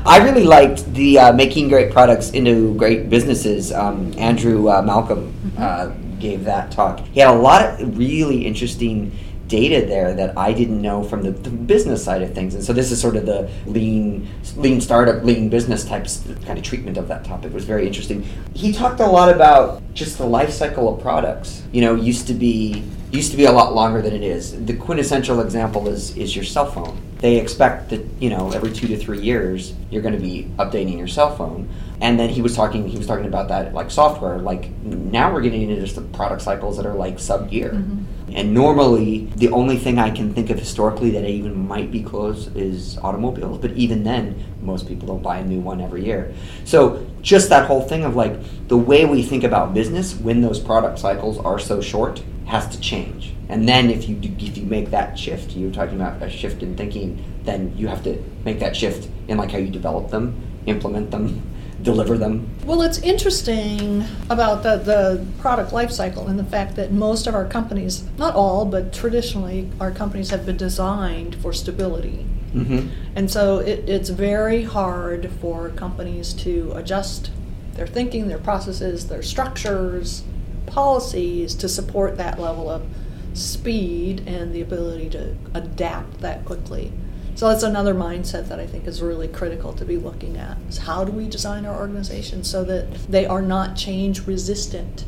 I really liked the uh, making great products into great businesses. Um, Andrew uh, Malcolm uh, gave that talk. He had a lot of really interesting data there that I didn't know from the, the business side of things. And so this is sort of the lean, lean startup, lean business types kind of treatment of that topic. It was very interesting. He talked a lot about just the life cycle of products. You know, used to be used to be a lot longer than it is. The quintessential example is is your cell phone. They expect that you know every two to three years you're going to be updating your cell phone. And then he was talking he was talking about that like software. Like now we're getting into just the product cycles that are like sub year. Mm-hmm. And normally the only thing I can think of historically that even might be close is automobiles. But even then, most people don't buy a new one every year. So just that whole thing of like the way we think about business when those product cycles are so short has to change. And then if you do, if you make that shift, you're talking about a shift in thinking, then you have to make that shift in like how you develop them, implement them, deliver them. Well, it's interesting about the, the product life cycle and the fact that most of our companies, not all, but traditionally, our companies have been designed for stability. Mm-hmm. And so it, it's very hard for companies to adjust their thinking, their processes, their structures, policies to support that level of speed and the ability to adapt that quickly. So that's another mindset that I think is really critical to be looking at. Is how do we design our organization so that they are not change resistant?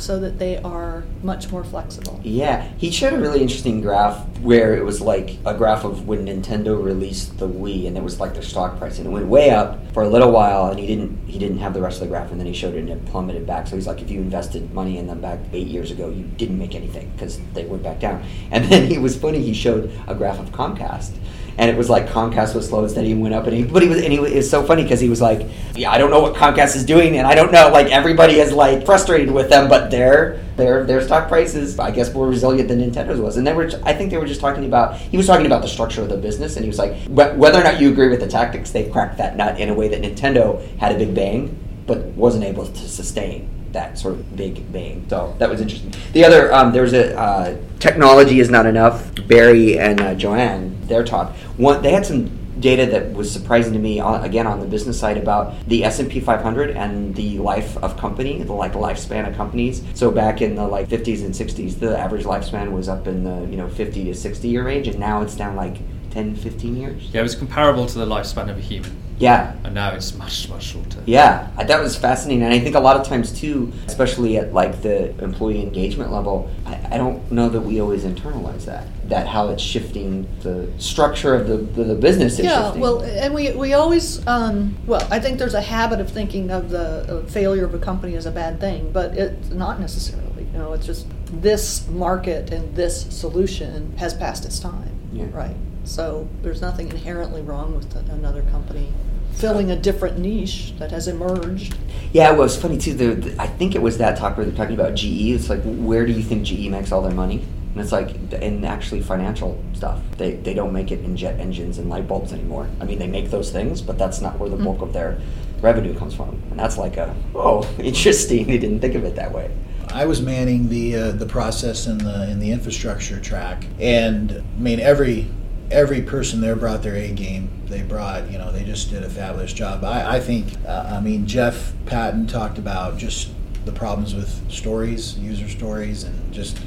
So that they are much more flexible. Yeah, he showed a really interesting graph where it was like a graph of when Nintendo released the Wii, and it was like their stock price, and it went way up for a little while, and he didn't he didn't have the rest of the graph, and then he showed it and it plummeted back. So he's like, if you invested money in them back eight years ago, you didn't make anything because they went back down. And then he was funny. He showed a graph of Comcast. And it was like Comcast was slow and steady and went up, and he, but he was, and he was, so funny because he was like, yeah, I don't know what Comcast is doing, and I don't know, like everybody is like frustrated with them, but their their their stock prices I guess, more resilient than Nintendo's was, and they were, I think they were just talking about, he was talking about the structure of the business, and he was like, whether or not you agree with the tactics, they've cracked that nut in a way that Nintendo had a big bang, but wasn't able to sustain. that sort of big bang. So that was interesting. The other, um, there was a uh, technology is not enough. Barry and uh, Joanne, their talk. One, they had some data that was surprising to me uh, again on the business side about the S&P 500 and the life of company the like lifespan of companies. So back in the like 50s and 60s the average lifespan was up in the you know 50 to 60 year range and now it's down like 10 15 years. Yeah, it was comparable to the lifespan of a human, yeah and now it's much much shorter. Yeah, that was fascinating, and I think a lot of times too, especially at like the employee engagement level, I, I don't know that we always internalize that. That how it's shifting the structure of the the, the business is Yeah, shifting. well, and we, we always, um, well, I think there's a habit of thinking of the uh, failure of a company as a bad thing, but it's not necessarily. You know, it's just this market and this solution has passed its time. Yeah. Right. So there's nothing inherently wrong with another company filling a different niche that has emerged. yeah, well, it was funny too. The, the- I think it was that talk where they're talking about GE. It's like, where do you think GE makes all their money? And it's like, in actually financial stuff. They, they don't make it in jet engines and light bulbs anymore. I mean, they make those things, but that's not where the bulk of their revenue comes from. And that's like a, oh, *laughs* interesting. They didn't think of it that way. I was manning the uh, the process in the in the infrastructure track, and I mean every every person there brought their A game. They brought, you know, they just did a fabulous job. I, I think, uh, I mean, Jeff Patton talked about just the problems with stories, user stories, and just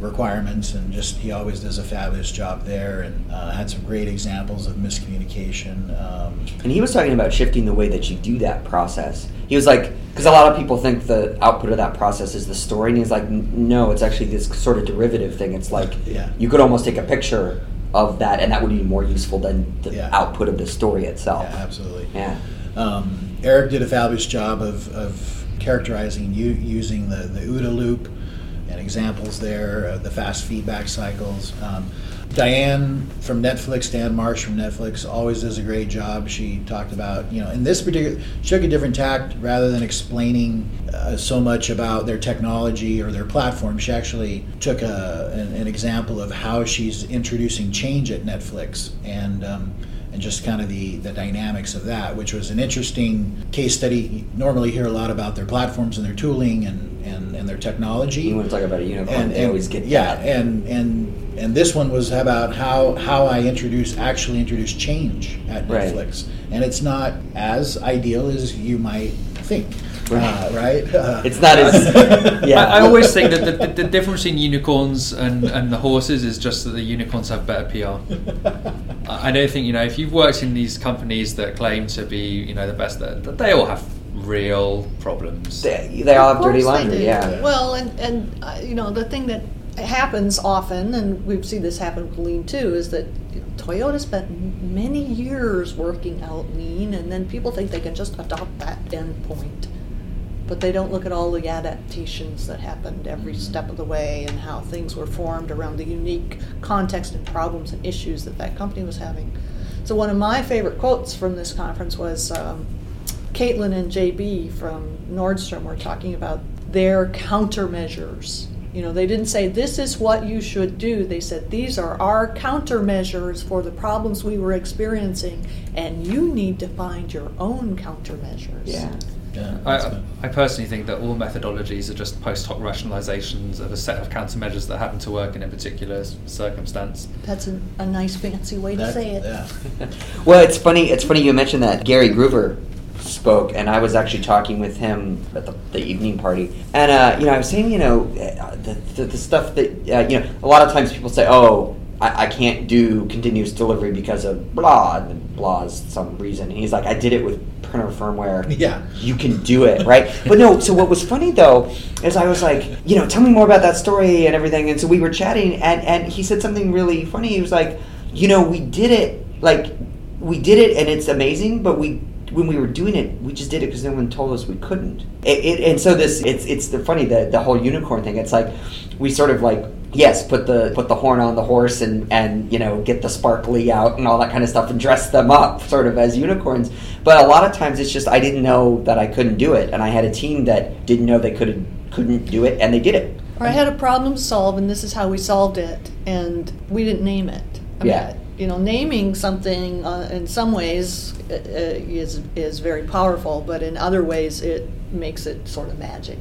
requirements, and just he always does a fabulous job there, and uh, had some great examples of miscommunication. Um, And he was talking about shifting the way that you do that process. He was like, because a lot of people think the output of that process is the story, and he's like, no, it's actually this sort of derivative thing. It's like Yeah. you could almost take a picture of that, and that would be more useful than the Yeah. output of the story itself. yeah, absolutely. Yeah. Um, Eric did a fabulous job of, of characterizing you using the, the OODA loop and examples there, uh, the fast feedback cycles. Um, Dianne from Netflix, Dianne Marsh from Netflix, always does a great job. She talked about, you know, in this particular, she took a different tact rather than explaining uh, so much about their technology or their platform. She actually took a, an, an example of how she's introducing change at Netflix and um, and just kind of the, the dynamics of that, which was an interesting case study. You normally hear a lot about their platforms and their tooling and, and, and their technology. You want to talk about a unicorn? and, they and- always get yeah, that. and and and this one was about how how I introduce actually introduce change at Right. Netflix, and it's not as ideal as you might think, Right. Uh, right? *laughs* Uh, It's not as *laughs* yeah. I, I always think that the, the, the difference between unicorns and, and the horses is just that the unicorns have better PR. *laughs* I I don't think you know if you've worked in these companies that claim to be you know the best, that that they all have real problems. they, they all have dirty course laundry. do. Yeah. Well, and and uh, you know the thing that happens often, and we've seen this happen with Lean too, is that Toyota spent many years working out Lean, and then people think they can just adopt that endpoint, but they don't look at all the adaptations that happened every step of the way and how things were formed around the unique context and problems and issues that that company was having. So one of my favorite quotes from this conference was. Um, Caitlin and JB from Nordstrom were talking about their countermeasures. You know, they didn't say this is what you should do. They said these are our countermeasures for the problems we were experiencing, and you need to find your own countermeasures. Yeah. Yeah, I. I personally think that all methodologies are just post hoc rationalizations of a set of countermeasures that happen to work in a particular circumstance. That's a, a nice fancy way to say it. yeah. *laughs* Well, it's funny. It's funny you mentioned that Gary Gruver spoke, and I was actually talking with him at the, the evening party, and uh, you know, I was saying, you know, uh, the, the, the stuff that uh, you know, a lot of times people say, oh. I, I can't do continuous delivery because of blah, and blah is some reason. And he's like, I did it with printer firmware. *laughs* Yeah. You can do it, right? *laughs* but no, so what was funny though is I was like, you know, tell me more about that story and everything. And so we were chatting, and, and he said something really funny. He was like, you know, we did it, like, we did it, and it's amazing, but we when we were doing it, we just did it because no one told us we couldn't. It, it, and so this, it's it's the funny the the whole unicorn thing. It's like we sort of like yes, put the put the horn on the horse and and you know get the sparkly out and all that kind of stuff and dress them up sort of as unicorns. But a lot of times it's just I didn't know that I couldn't do it, and I had a team that didn't know they could couldn't do it, and they did it. Or I had a problem to solve, and this is how we solved it, and we didn't name it. I mean, Yeah. you know, naming something uh, in some ways uh, uh, is is very powerful, but in other ways it makes it sort of magic.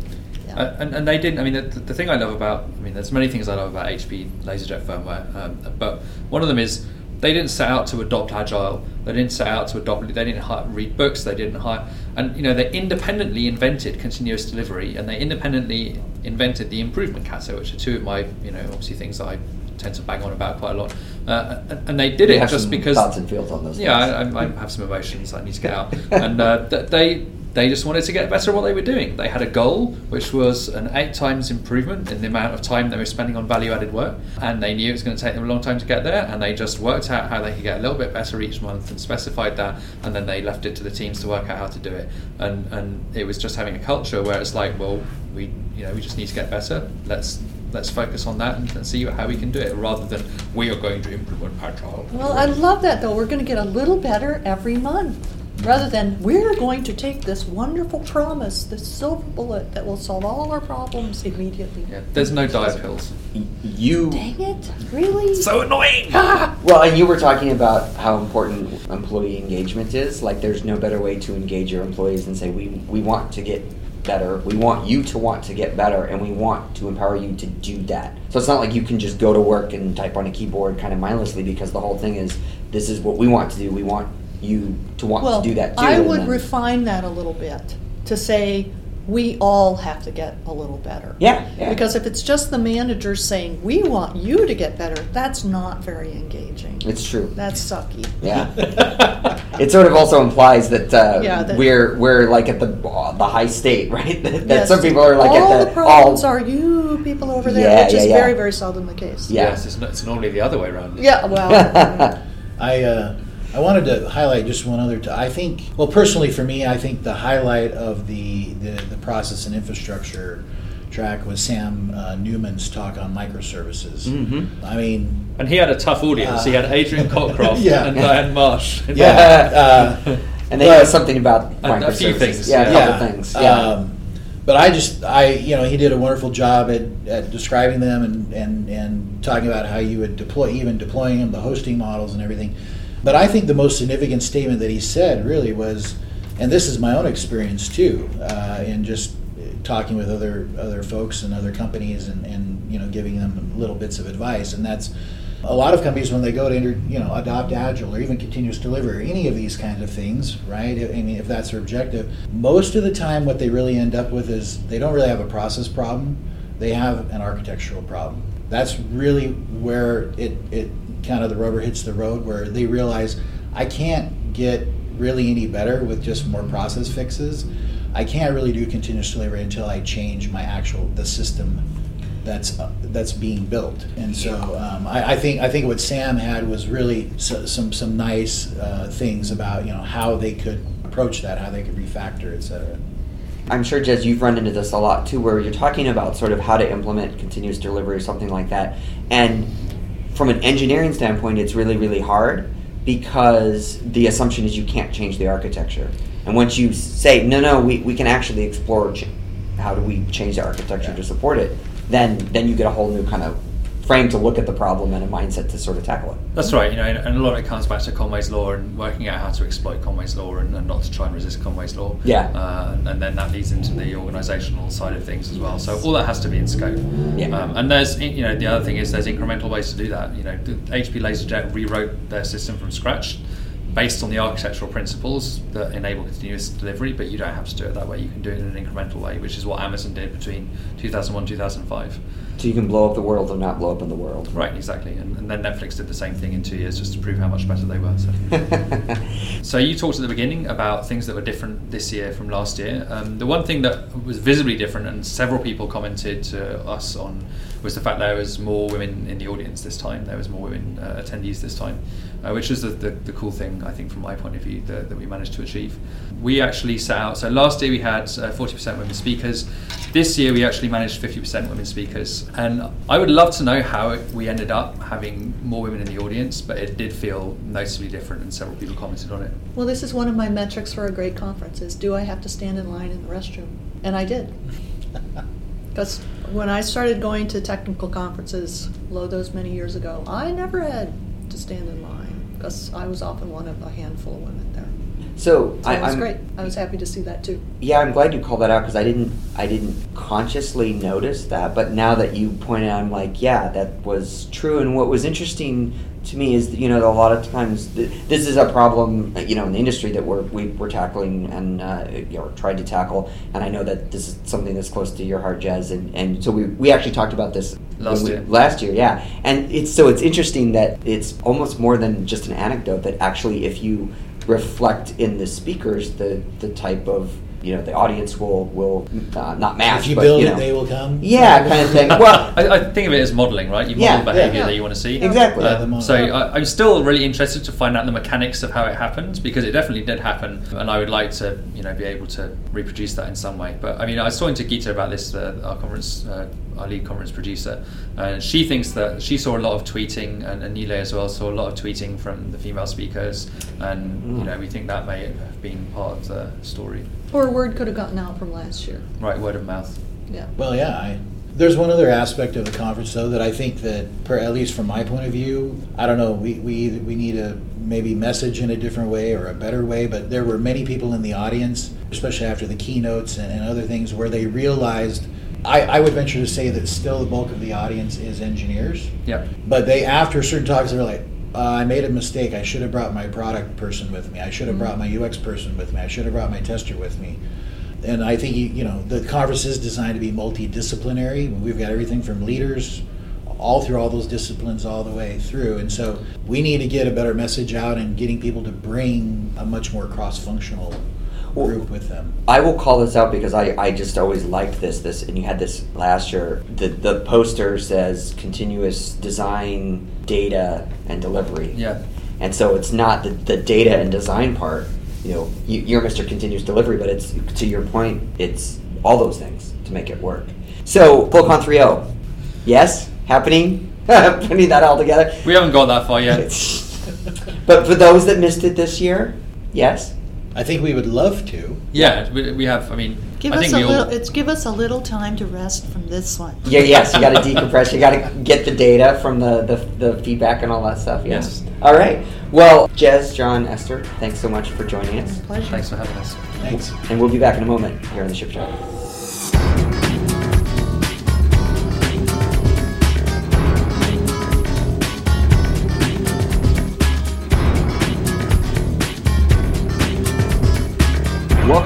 Yeah. Uh, and, and they didn't. I mean, the, the thing I love about, I mean, there's many things I love about HP LaserJet firmware, um, but one of them is they didn't set out to adopt agile. They didn't set out to adopt. They didn't hi- read books. They didn't hire, and you know, they independently invented continuous delivery, and they independently invented the improvement kata, which are two of my, you know, obviously things that I tend to bang on about quite a lot. Uh, and, and they did You it have just some because thoughts and feels on those Yeah. I, I, I have some emotions I need to get out, *laughs* and uh, they they just wanted to get better at what they were doing. They had a goal, which was an eight times improvement in the amount of time they were spending on value added work, and they knew it was going to take them a long time to get there, and they just worked out how they could get a little bit better each month and specified that, and then they left it to the teams to work out how to do it, and and it was just having a culture where it's like, well, we you know we just need to get better. Let's let's focus on that and, see how we can do it, rather than we are going to implement agile. Well, I love that though. We're going to get a little better every month. Rather than we're going to take this wonderful promise, this silver bullet that will solve all our problems immediately. Yeah, there's no diet pills. You Dang it! Really? So annoying. *laughs* Ah! Well, and you were talking about how important employee engagement is. Like, there's no better way to engage your employees and say, we, we want to get better. We want you to want to get better, and we want to empower you to do that. So it's not like you can just go to work and type on a keyboard kind of mindlessly because the whole thing is, this is what we want to do. We want you to want well, to do that too. I would then- refine that a little bit to say we all have to get a little better. Yeah, yeah. Because if it's just the managers saying we want you to get better, that's not very engaging. It's true. That's sucky. Yeah. *laughs* it sort of also implies that, uh, Yeah, that- we're we're like at the the high state, *laughs* right? that that Yes. some people are like all at the, All the problems all, are you people over there, Yeah, which yeah, is yeah. very very seldom the case. Yeah. Yes, it's, not, it's normally the other way around. Yeah. Well. *laughs* I uh, I wanted to highlight just one other. T- I think, well, personally for me, I think the highlight of the the, the process and infrastructure track was Sam uh, Newman's talk on microservices. Mhm. I mean, And he had a tough audience. he had Adrian *laughs* Cockcroft Yeah. and Dianne Marsh. yeah. *laughs* uh, and they But- know something about And a few microservices. things, Yeah, a yeah. couple things. Yeah. Um, but I just, I, you know, he did a wonderful job at, at describing them and, and, and talking about how you would deploy, even deploying them, the hosting models and everything. But I think the most significant statement that he said really was, and this is my own experience too, uh, in just talking with other other folks and other companies and, and you know giving them little bits of advice, and that's a lot of companies when they go to enter, you know adopt agile or even continuous delivery or any of these kinds of things right? I mean if that's their objective most of the time what they really end up with is they don't really have a process problem. They have an architectural problem. That's really where it, it kind of the rubber hits the road where they realize i can't get really any better with just more process fixes i can't really do continuous delivery until i change my actual the system that's uh, that's being built. And so um, I, I think I think what Sam had was really so, some some nice uh, things about you know how they could approach that, how they could refactor, et cetera. I'm sure, Jez, you've run into this a lot too, where you're talking about sort of how to implement continuous delivery or something like that. And from an engineering standpoint, it's really, really hard because the assumption is you can't change the architecture. And once you say, no, no, we, we can actually explore ch- how do we change the architecture to support it, then, then you get a whole new kind of frame to look at the problem and a mindset to sort of tackle it. That's right, you know, and, and a lot of it comes back to Conway's law and working out how to exploit Conway's law and, and not to try and resist Conway's law. Yeah. Uh, and, and then that leads into the organisational side of things as well. So all that has to be in scope. Yeah. Um, and there's, you know, the other thing is there's incremental ways to do that. You know, HP LaserJet rewrote their system from scratch based on the architectural principles that enable continuous delivery, but you don't have to do it that way. You can do it in an incremental way, which is what Amazon did between 2001 2005. So you can blow up the world or not blow up in the world. Right, exactly. And, and then Netflix did the same thing in two years just to prove how much better they were. So. *laughs* So you talked at the beginning about things that were different this year from last year. Um, the one thing that was visibly different, and several people commented to us on, was the fact there was more women in the audience this time. There was more women uh, attendees this time, uh, which is the, the, the cool thing I think from my point of view that, that we managed to achieve. We actually set out. So last year we had uh, 40% women speakers. This year we actually managed 50% women speakers, and I would love to know how we ended up having more women in the audience, but it did feel noticeably different, and several people commented on it. Well, this is one of my metrics for a great conference: is do I have to stand in line in the restroom? And I did. *laughs* Because when I started going to technical conferences, lo those many years ago, I never had to stand in line because I was often one of a handful of women there. So, So I, was I'm great. I was happy to see that too. yeah, I'm glad you called that out because I didn't I didn't consciously notice that, but now that you point out, I'm like, yeah, that was true. And what was interesting to me is, you know, a lot of times th- this is a problem, you know, in the industry that we're we, we're tackling and uh, you know tried to tackle. And I know that this is something that's close to your heart, Jez. And, and so we we actually talked about this Last we- year. last year, yeah. And it's so it's interesting that it's almost more than just an anecdote. That actually, if you reflect in the speakers the the type of you know the audience will will uh, not match, If you but build you it, they will come. yeah, kind of thing. *laughs* Well, I, I think of it as modeling, right? You model Yeah, behavior yeah. that you want to see. Exactly. Uh, the so I, I'm still really interested to find out the mechanics of how it happens because it definitely did happen, and I would like to, you know, be able to reproduce that in some way. But I mean, I was talking to Gita about this, uh, our conference, uh, our lead conference producer, and she thinks that she saw a lot of tweeting, and, and Nile as well saw a lot of tweeting from the female speakers, and you mm. know, we think that may have been part of the story. Or word could have gotten out from last year. Right, word of mouth. Yeah. Well, yeah. I, there's one other aspect of the conference, though, that I think that, per, at least from my point of view, I don't know. We we we need to maybe message in a different way or a better way. But there were many people in the audience, especially after the keynotes and, and other things, where they realized. I, I would venture to say that still the bulk of the audience is engineers. Yeah. But they, after certain talks, they're like, uh, I made a mistake. I should have brought my product person with me. I should have brought my UX person with me. I should have brought my tester with me. And I think, you you know, the conference is designed to be multidisciplinary. We've got everything from leaders all through all those disciplines all the way through. And so we need to get a better message out and getting people to bring a much more cross-functional Well, group with them. I will call this out because I, I just always liked this this and you had this last year. The the poster says continuous design, data, and delivery. Yeah. And so it's not the, the data and design part. You know, you, you're Mr. Continuous Delivery, but it's to your point, it's all those things to make it work. So FlowCon 3.0, yes, happening, *laughs* putting that all together. We haven't gone that far yet. *laughs* but for those that missed it this year, yes. I think we would love to. Yeah, we, we have. I mean, Give I us think a we all. little. It's give us a little time to rest from this one. Yeah, yes, you got to *laughs* decompress. You got to get the data from the, the, the feedback and all that stuff. yeah. Yes. All right. Well, Jez, John, Esther, thanks so much for joining us. Pleasure. Thanks for having us. Thanks. And we'll be back in a moment here on the Ship Show.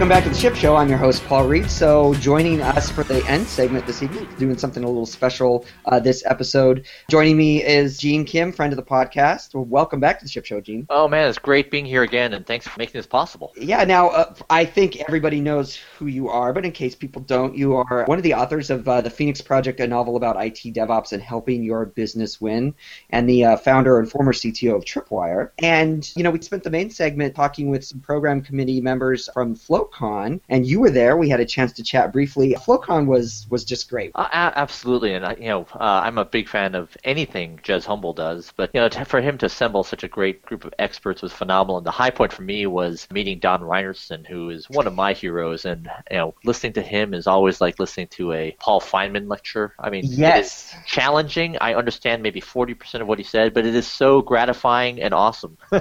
Welcome back to the Ship Show. I'm your host, Paul Reed. So, joining us for the end segment this evening, doing something a little special uh, this episode. Joining me is Gene Kim, friend of the podcast. Well, welcome back to the Ship Show, Gene. Oh man, it's great being here again, and thanks for making this possible. Yeah, now uh, I think everybody knows who you are, but in case people don't, you are one of the authors of uh, the Phoenix Project, a novel about IT DevOps and helping your business win, and the uh, founder and former CTO of Tripwire. And you know, we spent the main segment talking with some program committee members from FlowCon, and you were there. We had a chance to chat briefly. FlowCon was was just great. Uh, absolutely, and I, you know, uh, I'm a big fan of anything Jez Humble does. But you know, to, for him to assemble such a great group of experts was phenomenal. And the high point for me was meeting Don Reinertsen, who is one of my heroes. And you know, listening to him is always like listening to a Paul Feynman lecture. I mean, it is Yes. challenging. I understand maybe 40% of what he said, but it is so gratifying and awesome. *laughs*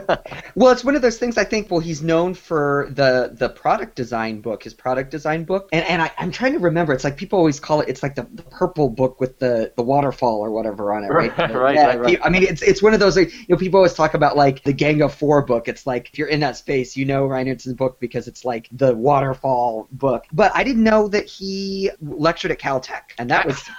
Well, it's one of those things. I think. Well, he's known for the the product design book, his product design book, and and I, I'm trying to remember. It's like people always call it. It's like the, the purple book with the the waterfall or whatever on it, right? Right, right, Yeah, right. I mean, it's it's one of those. Like, you know, people always talk about like the Gang of Four book. It's like if you're in that space, you know Reinertsen's book because it's like the waterfall book. But I didn't know that he lectured at Caltech, and that was. *laughs*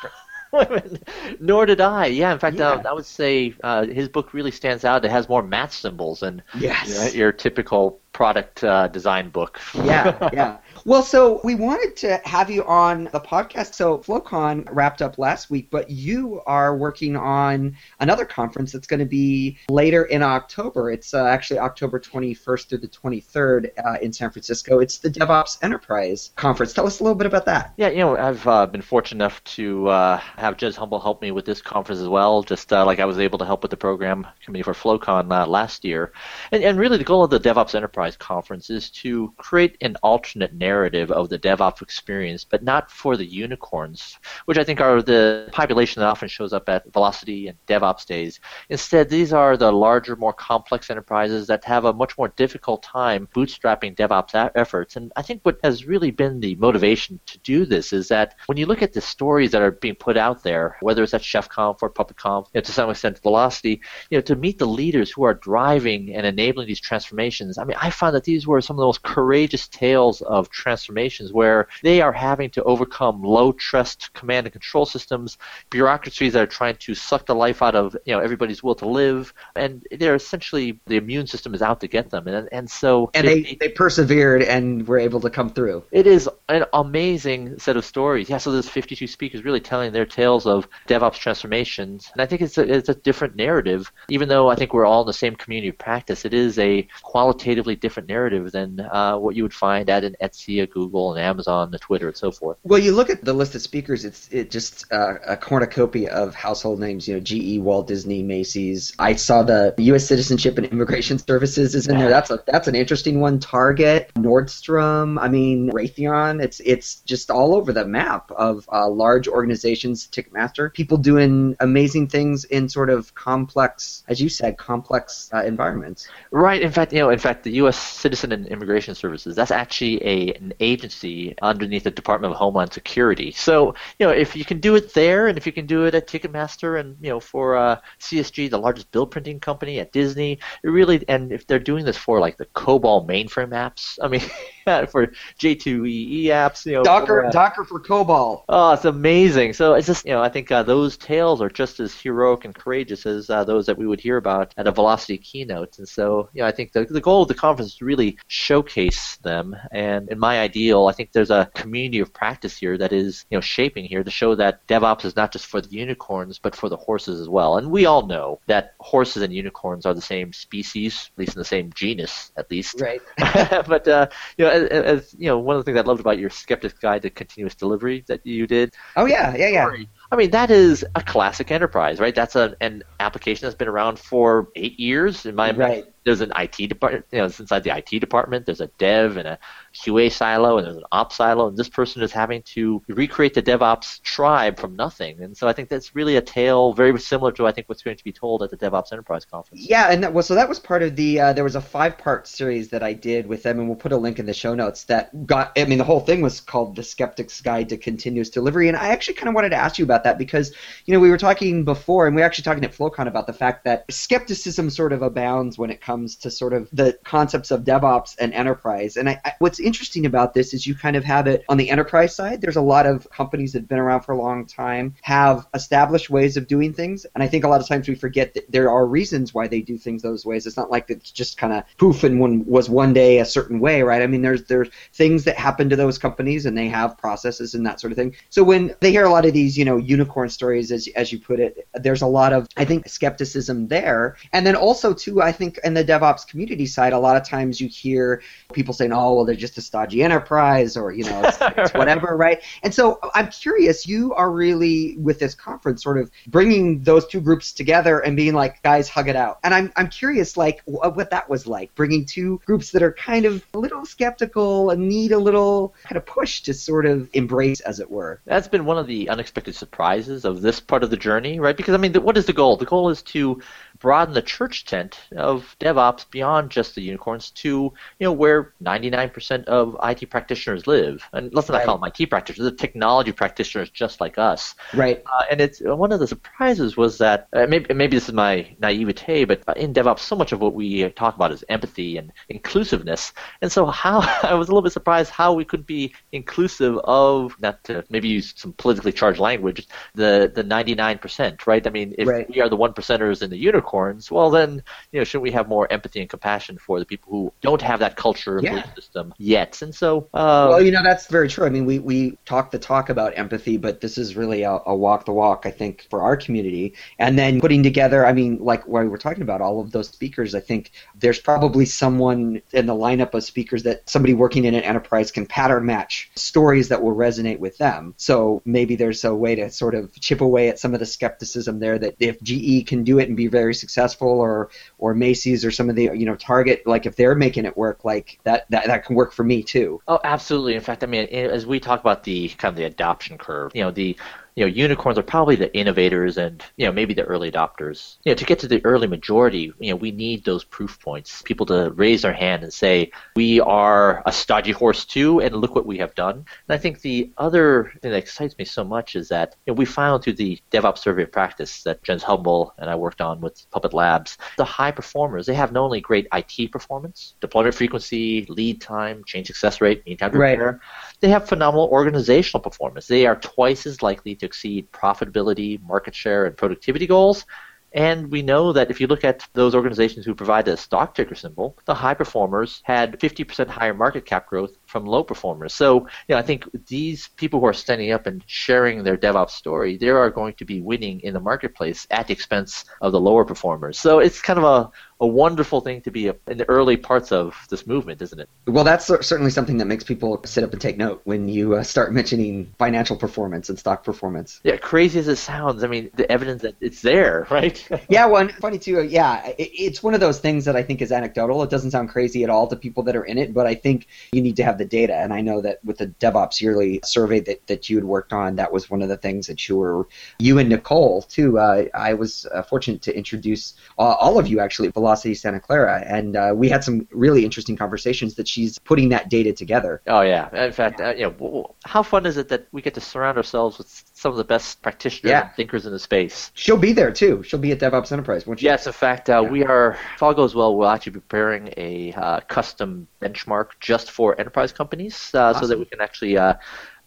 Nor did I. Yeah, in fact, Yeah. uh, I would say uh, his book really stands out. It has more math symbols and Yes. your, your typical product uh, design book. yeah, yeah. *laughs* Well, so we wanted to have you on the podcast. So FlowCon wrapped up last week, but you are working on another conference that's going to be later in October. It's uh, actually October 21st through the 23rd uh, in San Francisco. It's the DevOps Enterprise Conference. Tell us a little bit about that. Yeah, you know, I've uh, been fortunate enough to uh, have Jez Humble help me with this conference as well, just uh, like I was able to help with the program committee for FlowCon uh, last year. And, and really, the goal of the DevOps Enterprise Conference is to create an alternate narrative narrative of the DevOps experience, but not for the unicorns, which I think are the population that often shows up at Velocity and DevOps days. Instead, these are the larger, more complex enterprises that have a much more difficult time bootstrapping DevOps efforts. And I think what has really been the motivation to do this is that when you look at the stories that are being put out there, whether it's at ChefConf or PuppetConf, you know, to some extent Velocity, you know, to meet the leaders who are driving and enabling these transformations. I mean, I found that these were some of the most courageous tales of transformations where they are having to overcome low trust command and control systems, bureaucracies that are trying to suck the life out of you know everybody's will to live, and they're essentially the immune system is out to get them, and and so And it- they, they persevered and were able to come through. it is an amazing set of stories. Yeah, so there's 52 speakers really telling their tales of DevOps transformations, and I think it's a, it's a different narrative. Even though I think we're all in the same community of practice, it is a qualitatively different narrative than uh, what you would find at an Etsy, Google, and Amazon, a Twitter, and so forth. Well, you look at the list of speakers; it's it just uh, a cornucopia of household names. You know, GE, Walt Disney, Macy's. I saw the U.S. Citizenship and Immigration Services is in there. That's a that's an interesting one. Target, Nordstrom. I mean, Raytheon. It's it's just all over the map of uh, large organizations. Ticketmaster. People doing amazing things in sort of complex, as you said, complex uh, environments. Right. In fact, you know, in fact, the U.S. Citizen and Immigration Services that's actually a an agency underneath the Department of Homeland Security. So, you know, if you can do it there, and if you can do it at Ticketmaster, and you know, for uh, CSG, the largest bill printing company at Disney, it really, and if they're doing this for like the COBOL mainframe apps, I mean, *laughs* *laughs* for J2EE apps, you know, Docker, for, uh, Docker for COBOL. Oh, it's amazing. So it's just, you know, I think uh, those tales are just as heroic and courageous as uh, those that we would hear about at a Velocity keynote. And so, you know, I think the, the goal of the conference is to really showcase them. And in my ideal, I think there's a community of practice here that is, you know, shaping here to show that DevOps is not just for the unicorns, but for the horses as well. And we all know that horses and unicorns are the same species, at least in the same genus, at least. Right. *laughs* but uh, you know, as, as you know, one of the things I loved about your Skeptic's Guide to Continuous Delivery that you did. Oh yeah, yeah, yeah. I mean, that is a classic enterprise, right? That's a, an application that's been around for eight years. In my Right. There's an IT department, you know, it's inside the IT department. There's a dev and a QA silo, and there's an ops silo, and this person is having to recreate the DevOps tribe from nothing. And so I think that's really a tale very similar to I think what's going to be told at the DevOps Enterprise Conference. Yeah, and that was so that was part of the uh, there was a five part series that I did with them, and we'll put a link in the show notes. That got I mean the whole thing was called the Skeptic's Guide to Continuous Delivery, and I actually kind of wanted to ask you about that because you know we were talking before, and we were actually talking at FlowCon about the fact that skepticism sort of abounds when it comes to sort of the concepts of DevOps and enterprise. And I, I, what's interesting about this is you kind of have it on the enterprise side. There's a lot of companies that have been around for a long time, have established ways of doing things, and I think a lot of times we forget that there are reasons why they do things those ways. It's not like it's just kind of poof and one was one day a certain way, right? I mean, there's there's things that happen to those companies, and they have processes and that sort of thing. So when they hear a lot of these, you know, unicorn stories, as as you put it, there's a lot of I think skepticism there, and then also too, I think in the DevOps community side, a lot of times you hear people saying, "Oh, well, they're just a stodgy enterprise," or you know, it's, *laughs* it's whatever, right? And so I'm curious, you are really with this conference, sort of bringing those two groups together and being like, "Guys, hug it out." And I'm I'm curious, like, what, what that was like, bringing two groups that are kind of a little skeptical and need a little kind of push to sort of embrace, as it were. That's been one of the unexpected surprises of this part of the journey, right? Because I mean, what is the goal? The goal is to broaden the church tent of DevOps beyond just the unicorns to you know where 99% of IT practitioners live, and let's not Right. call them IT practitioners, the technology practitioners just like us. Right. Uh, and it's one of the surprises was that uh, maybe maybe this is my naivete, but in DevOps, so much of what we talk about is empathy and inclusiveness, and so how *laughs* I was a little bit surprised how we could be inclusive of not to maybe use some politically charged language, the the 99%, right? I mean, if Right. we are the one percenters and the unicorns, well then you know shouldn't we have more empathy and compassion for the people who don't have that culture Yeah. belief system yet? And so, uh, Well, you know that's very true. I mean, we, we talk the talk about empathy, but this is really a, a walk the walk, I think, for our community. And then putting together, I mean, like what we were talking about, all of those speakers. I think there's probably someone in the lineup of speakers that somebody working in an enterprise can pattern match stories that will resonate with them. So maybe there's a way to sort of chip away at some of the skepticism there. That if GE can do it and be very successful, or or Macy's or some of the you know Target, like if they're making it work, like that that, that can work for me too. Oh, absolutely. In fact, I mean, as we talk about the kind of the adoption curve, you know, the you know, unicorns are probably the innovators and, you know, maybe the early adopters. You know, to get to the early majority, you know, we need those proof points. People to raise their hand and say, we are a stodgy horse too, and look what we have done. And I think the other thing that excites me so much is that you know, we found through the DevOps survey of practice that Jez Humble and I worked on with Puppet Labs, the high performers, they have not only great IT performance, deployment frequency, lead time, change success rate, mean time to Right. They have phenomenal organizational performance. They are twice as likely to exceed profitability, market share, and productivity goals. And we know that if you look at those organizations who provide a stock ticker symbol, the high performers had 50% higher market cap growth from low performers. So, you know, I think these people who are standing up and sharing their DevOps story, they are going to be winning in the marketplace at the expense of the lower performers. So it's kind of a, a wonderful thing to be in the early parts of this movement, isn't it? Well, that's certainly something that makes people sit up and take note when you uh, start mentioning financial performance and stock performance. Yeah, crazy as it sounds, I mean, the evidence that it's there, *laughs* right? yeah, well, funny too. uh, Yeah, it, it's one of those things that I think is anecdotal. It doesn't sound crazy at all to people that are in it, but I think you need to have the data. And I know that with the DevOps yearly survey that, that you had worked on, that was one of the things that you were, you and Nicole too. Uh, I was uh, fortunate to introduce uh, all of you actually at Velocity Santa Clara, and uh, we had some really interesting conversations that she's putting that data together. Oh yeah. In fact, uh, w- w- how fun is it that we get to surround ourselves with some of the best practitioners Yeah. and thinkers in the space? She'll be there too. She'll be at DevOps Enterprise, won't she? Yes, in fact, uh, we are. If all goes well, we'll actually be preparing a uh, custom benchmark just for enterprise companies, uh, so that we can actually uh,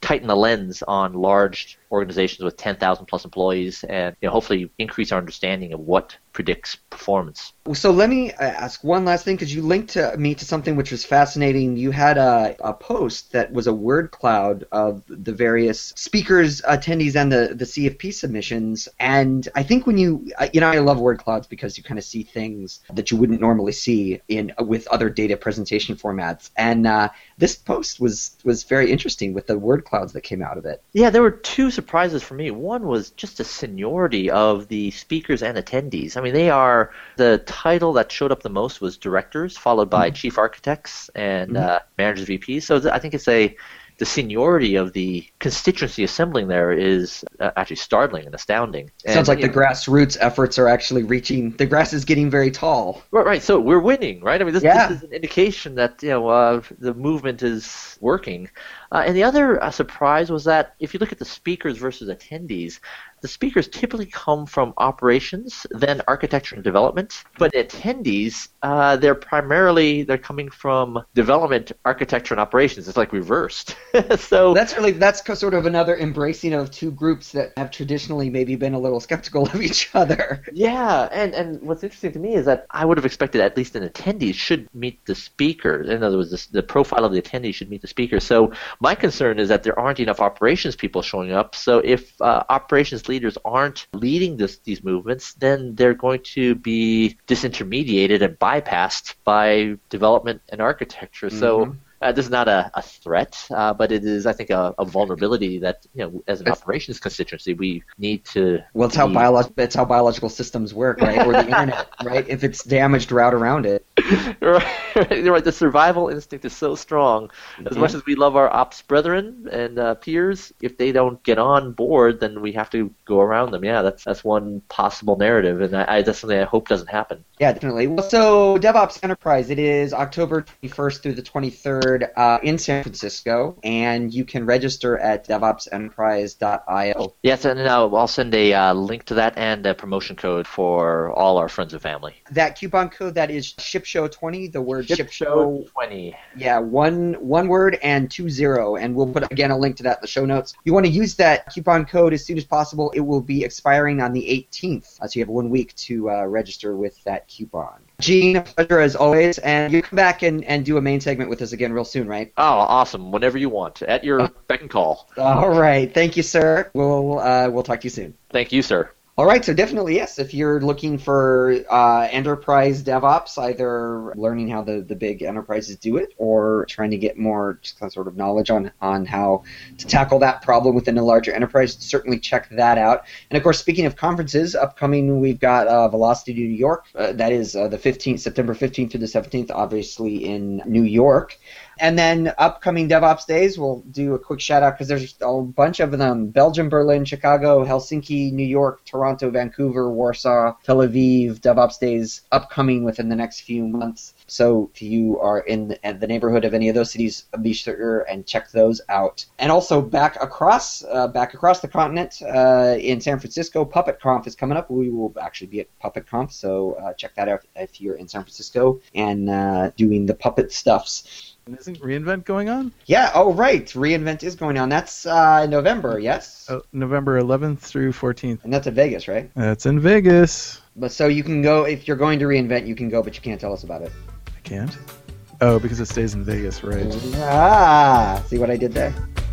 tighten the lens on large organizations with 10,000 plus employees, and you know, hopefully increase our understanding of what predicts performance. So let me uh, ask one last thing because you linked to me to something which was fascinating. You had a, a post that was a word cloud of the various speakers, attendees, and the, the CFP submissions. And I think when you, you know, I love word clouds because you kind of see things that you wouldn't normally see in with other data presentation formats. And uh, this post was was very interesting with the word clouds that came out of it. Yeah, there were two surprises for me. One was just the seniority of the speakers and attendees. I mean, they are the title that showed up the most was directors, followed by chief architects and uh, managers, VPs. So I think it's a the seniority of the constituency assembling there is uh, actually startling and astounding. Sounds like the know- grassroots efforts are actually reaching. The grass is getting very tall. Right, right. So we're winning, right? I mean, this, Yeah. this is an indication that you know uh, the movement is working. Uh, and the other uh, surprise was that if you look at the speakers versus attendees, the speakers typically come from operations, then architecture and development. But attendees, uh, they're primarily they're coming from development, architecture, and operations. It's like reversed. *laughs* so That's really that's sort of another embracing of two groups that have traditionally maybe been a little skeptical of each other. Yeah, and, and what's interesting to me is that I would have expected at least an attendee should meet the speaker. In other words, this, the profile of the attendee should meet the speaker. So my concern is that there aren't enough operations people showing up. So if uh, operations leaders aren't leading this, these movements, then they're going to be disintermediated and bypassed by development and architecture. So. Mm-hmm. Uh, this is not a, a threat, uh, but it is, I think, a, a vulnerability that, you know, as an operations constituency, we need to. Well, it's how biolog- it's how biological systems work, right? Or the *laughs* internet, right? If it's damaged route around it. *laughs* right, right. The survival instinct is so strong. As much as we love our ops brethren and uh, peers, if they don't get on board, then we have to go around them. Yeah, that's that's one possible narrative, and I, I, that's something I hope doesn't happen. Yeah, definitely. Well, so DevOps Enterprise, it is October 21st through the 23rd uh, in San Francisco, and you can register at DevOpsEnterprise.io. Yes, and I'll send a uh, link to that and a promotion code for all our friends and family. That coupon code that is ShipShow20, the word ShipShow twenty. Yeah, one one word and two zero, and we'll put again a link to that in the show notes. You want to use that coupon code as soon as possible. It will be expiring on the 18th, uh, so you have one week to uh, register with that coupon. Gene, a pleasure as always, and you come back and, and do a main segment with us again real soon, right? Oh, awesome! Whenever you want, at your beck and call. All right, thank you, sir. We'll uh, we'll talk to you soon. Thank you, sir. All right, so definitely yes. If you're looking for uh, enterprise DevOps, either learning how the, the big enterprises do it, or trying to get more sort of knowledge on on how to tackle that problem within a larger enterprise, certainly check that out. And of course, speaking of conferences, upcoming we've got uh, Velocity New York. Uh, that is uh, the 15th, September 15th through the 17th, obviously in New York. And then upcoming DevOps days, we'll do a quick shout out because there's a bunch of them Belgium, Berlin, Chicago, Helsinki, New York, Toronto, Vancouver, Warsaw, Tel Aviv, DevOps days upcoming within the next few months. So if you are in the, neighborhood of any of those cities, be sure and check those out. And also back across uh, back across the continent uh, in San Francisco, Puppet Conf is coming up. We will actually be at Puppet Conf, so uh, check that out if you're in San Francisco and uh, doing the puppet stuffs. And isn't reInvent going on? Yeah. Oh, right. Reinvent is going on. That's uh, November. Yes. Oh, November 11th through 14th. And that's in Vegas, right? That's in Vegas. But so you can go if you're going to reinvent, you can go, but you can't tell us about it. I can't. Oh, because it stays in Vegas, right? Ah, see what I did there?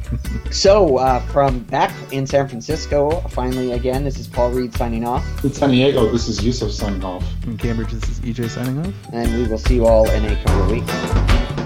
*laughs* so, uh, from back in San Francisco, finally again, this is Paul Reed signing off, In San Diego, this is Yusuf signing off. In Cambridge, this is EJ signing off. and we will see you all in a couple of weeks.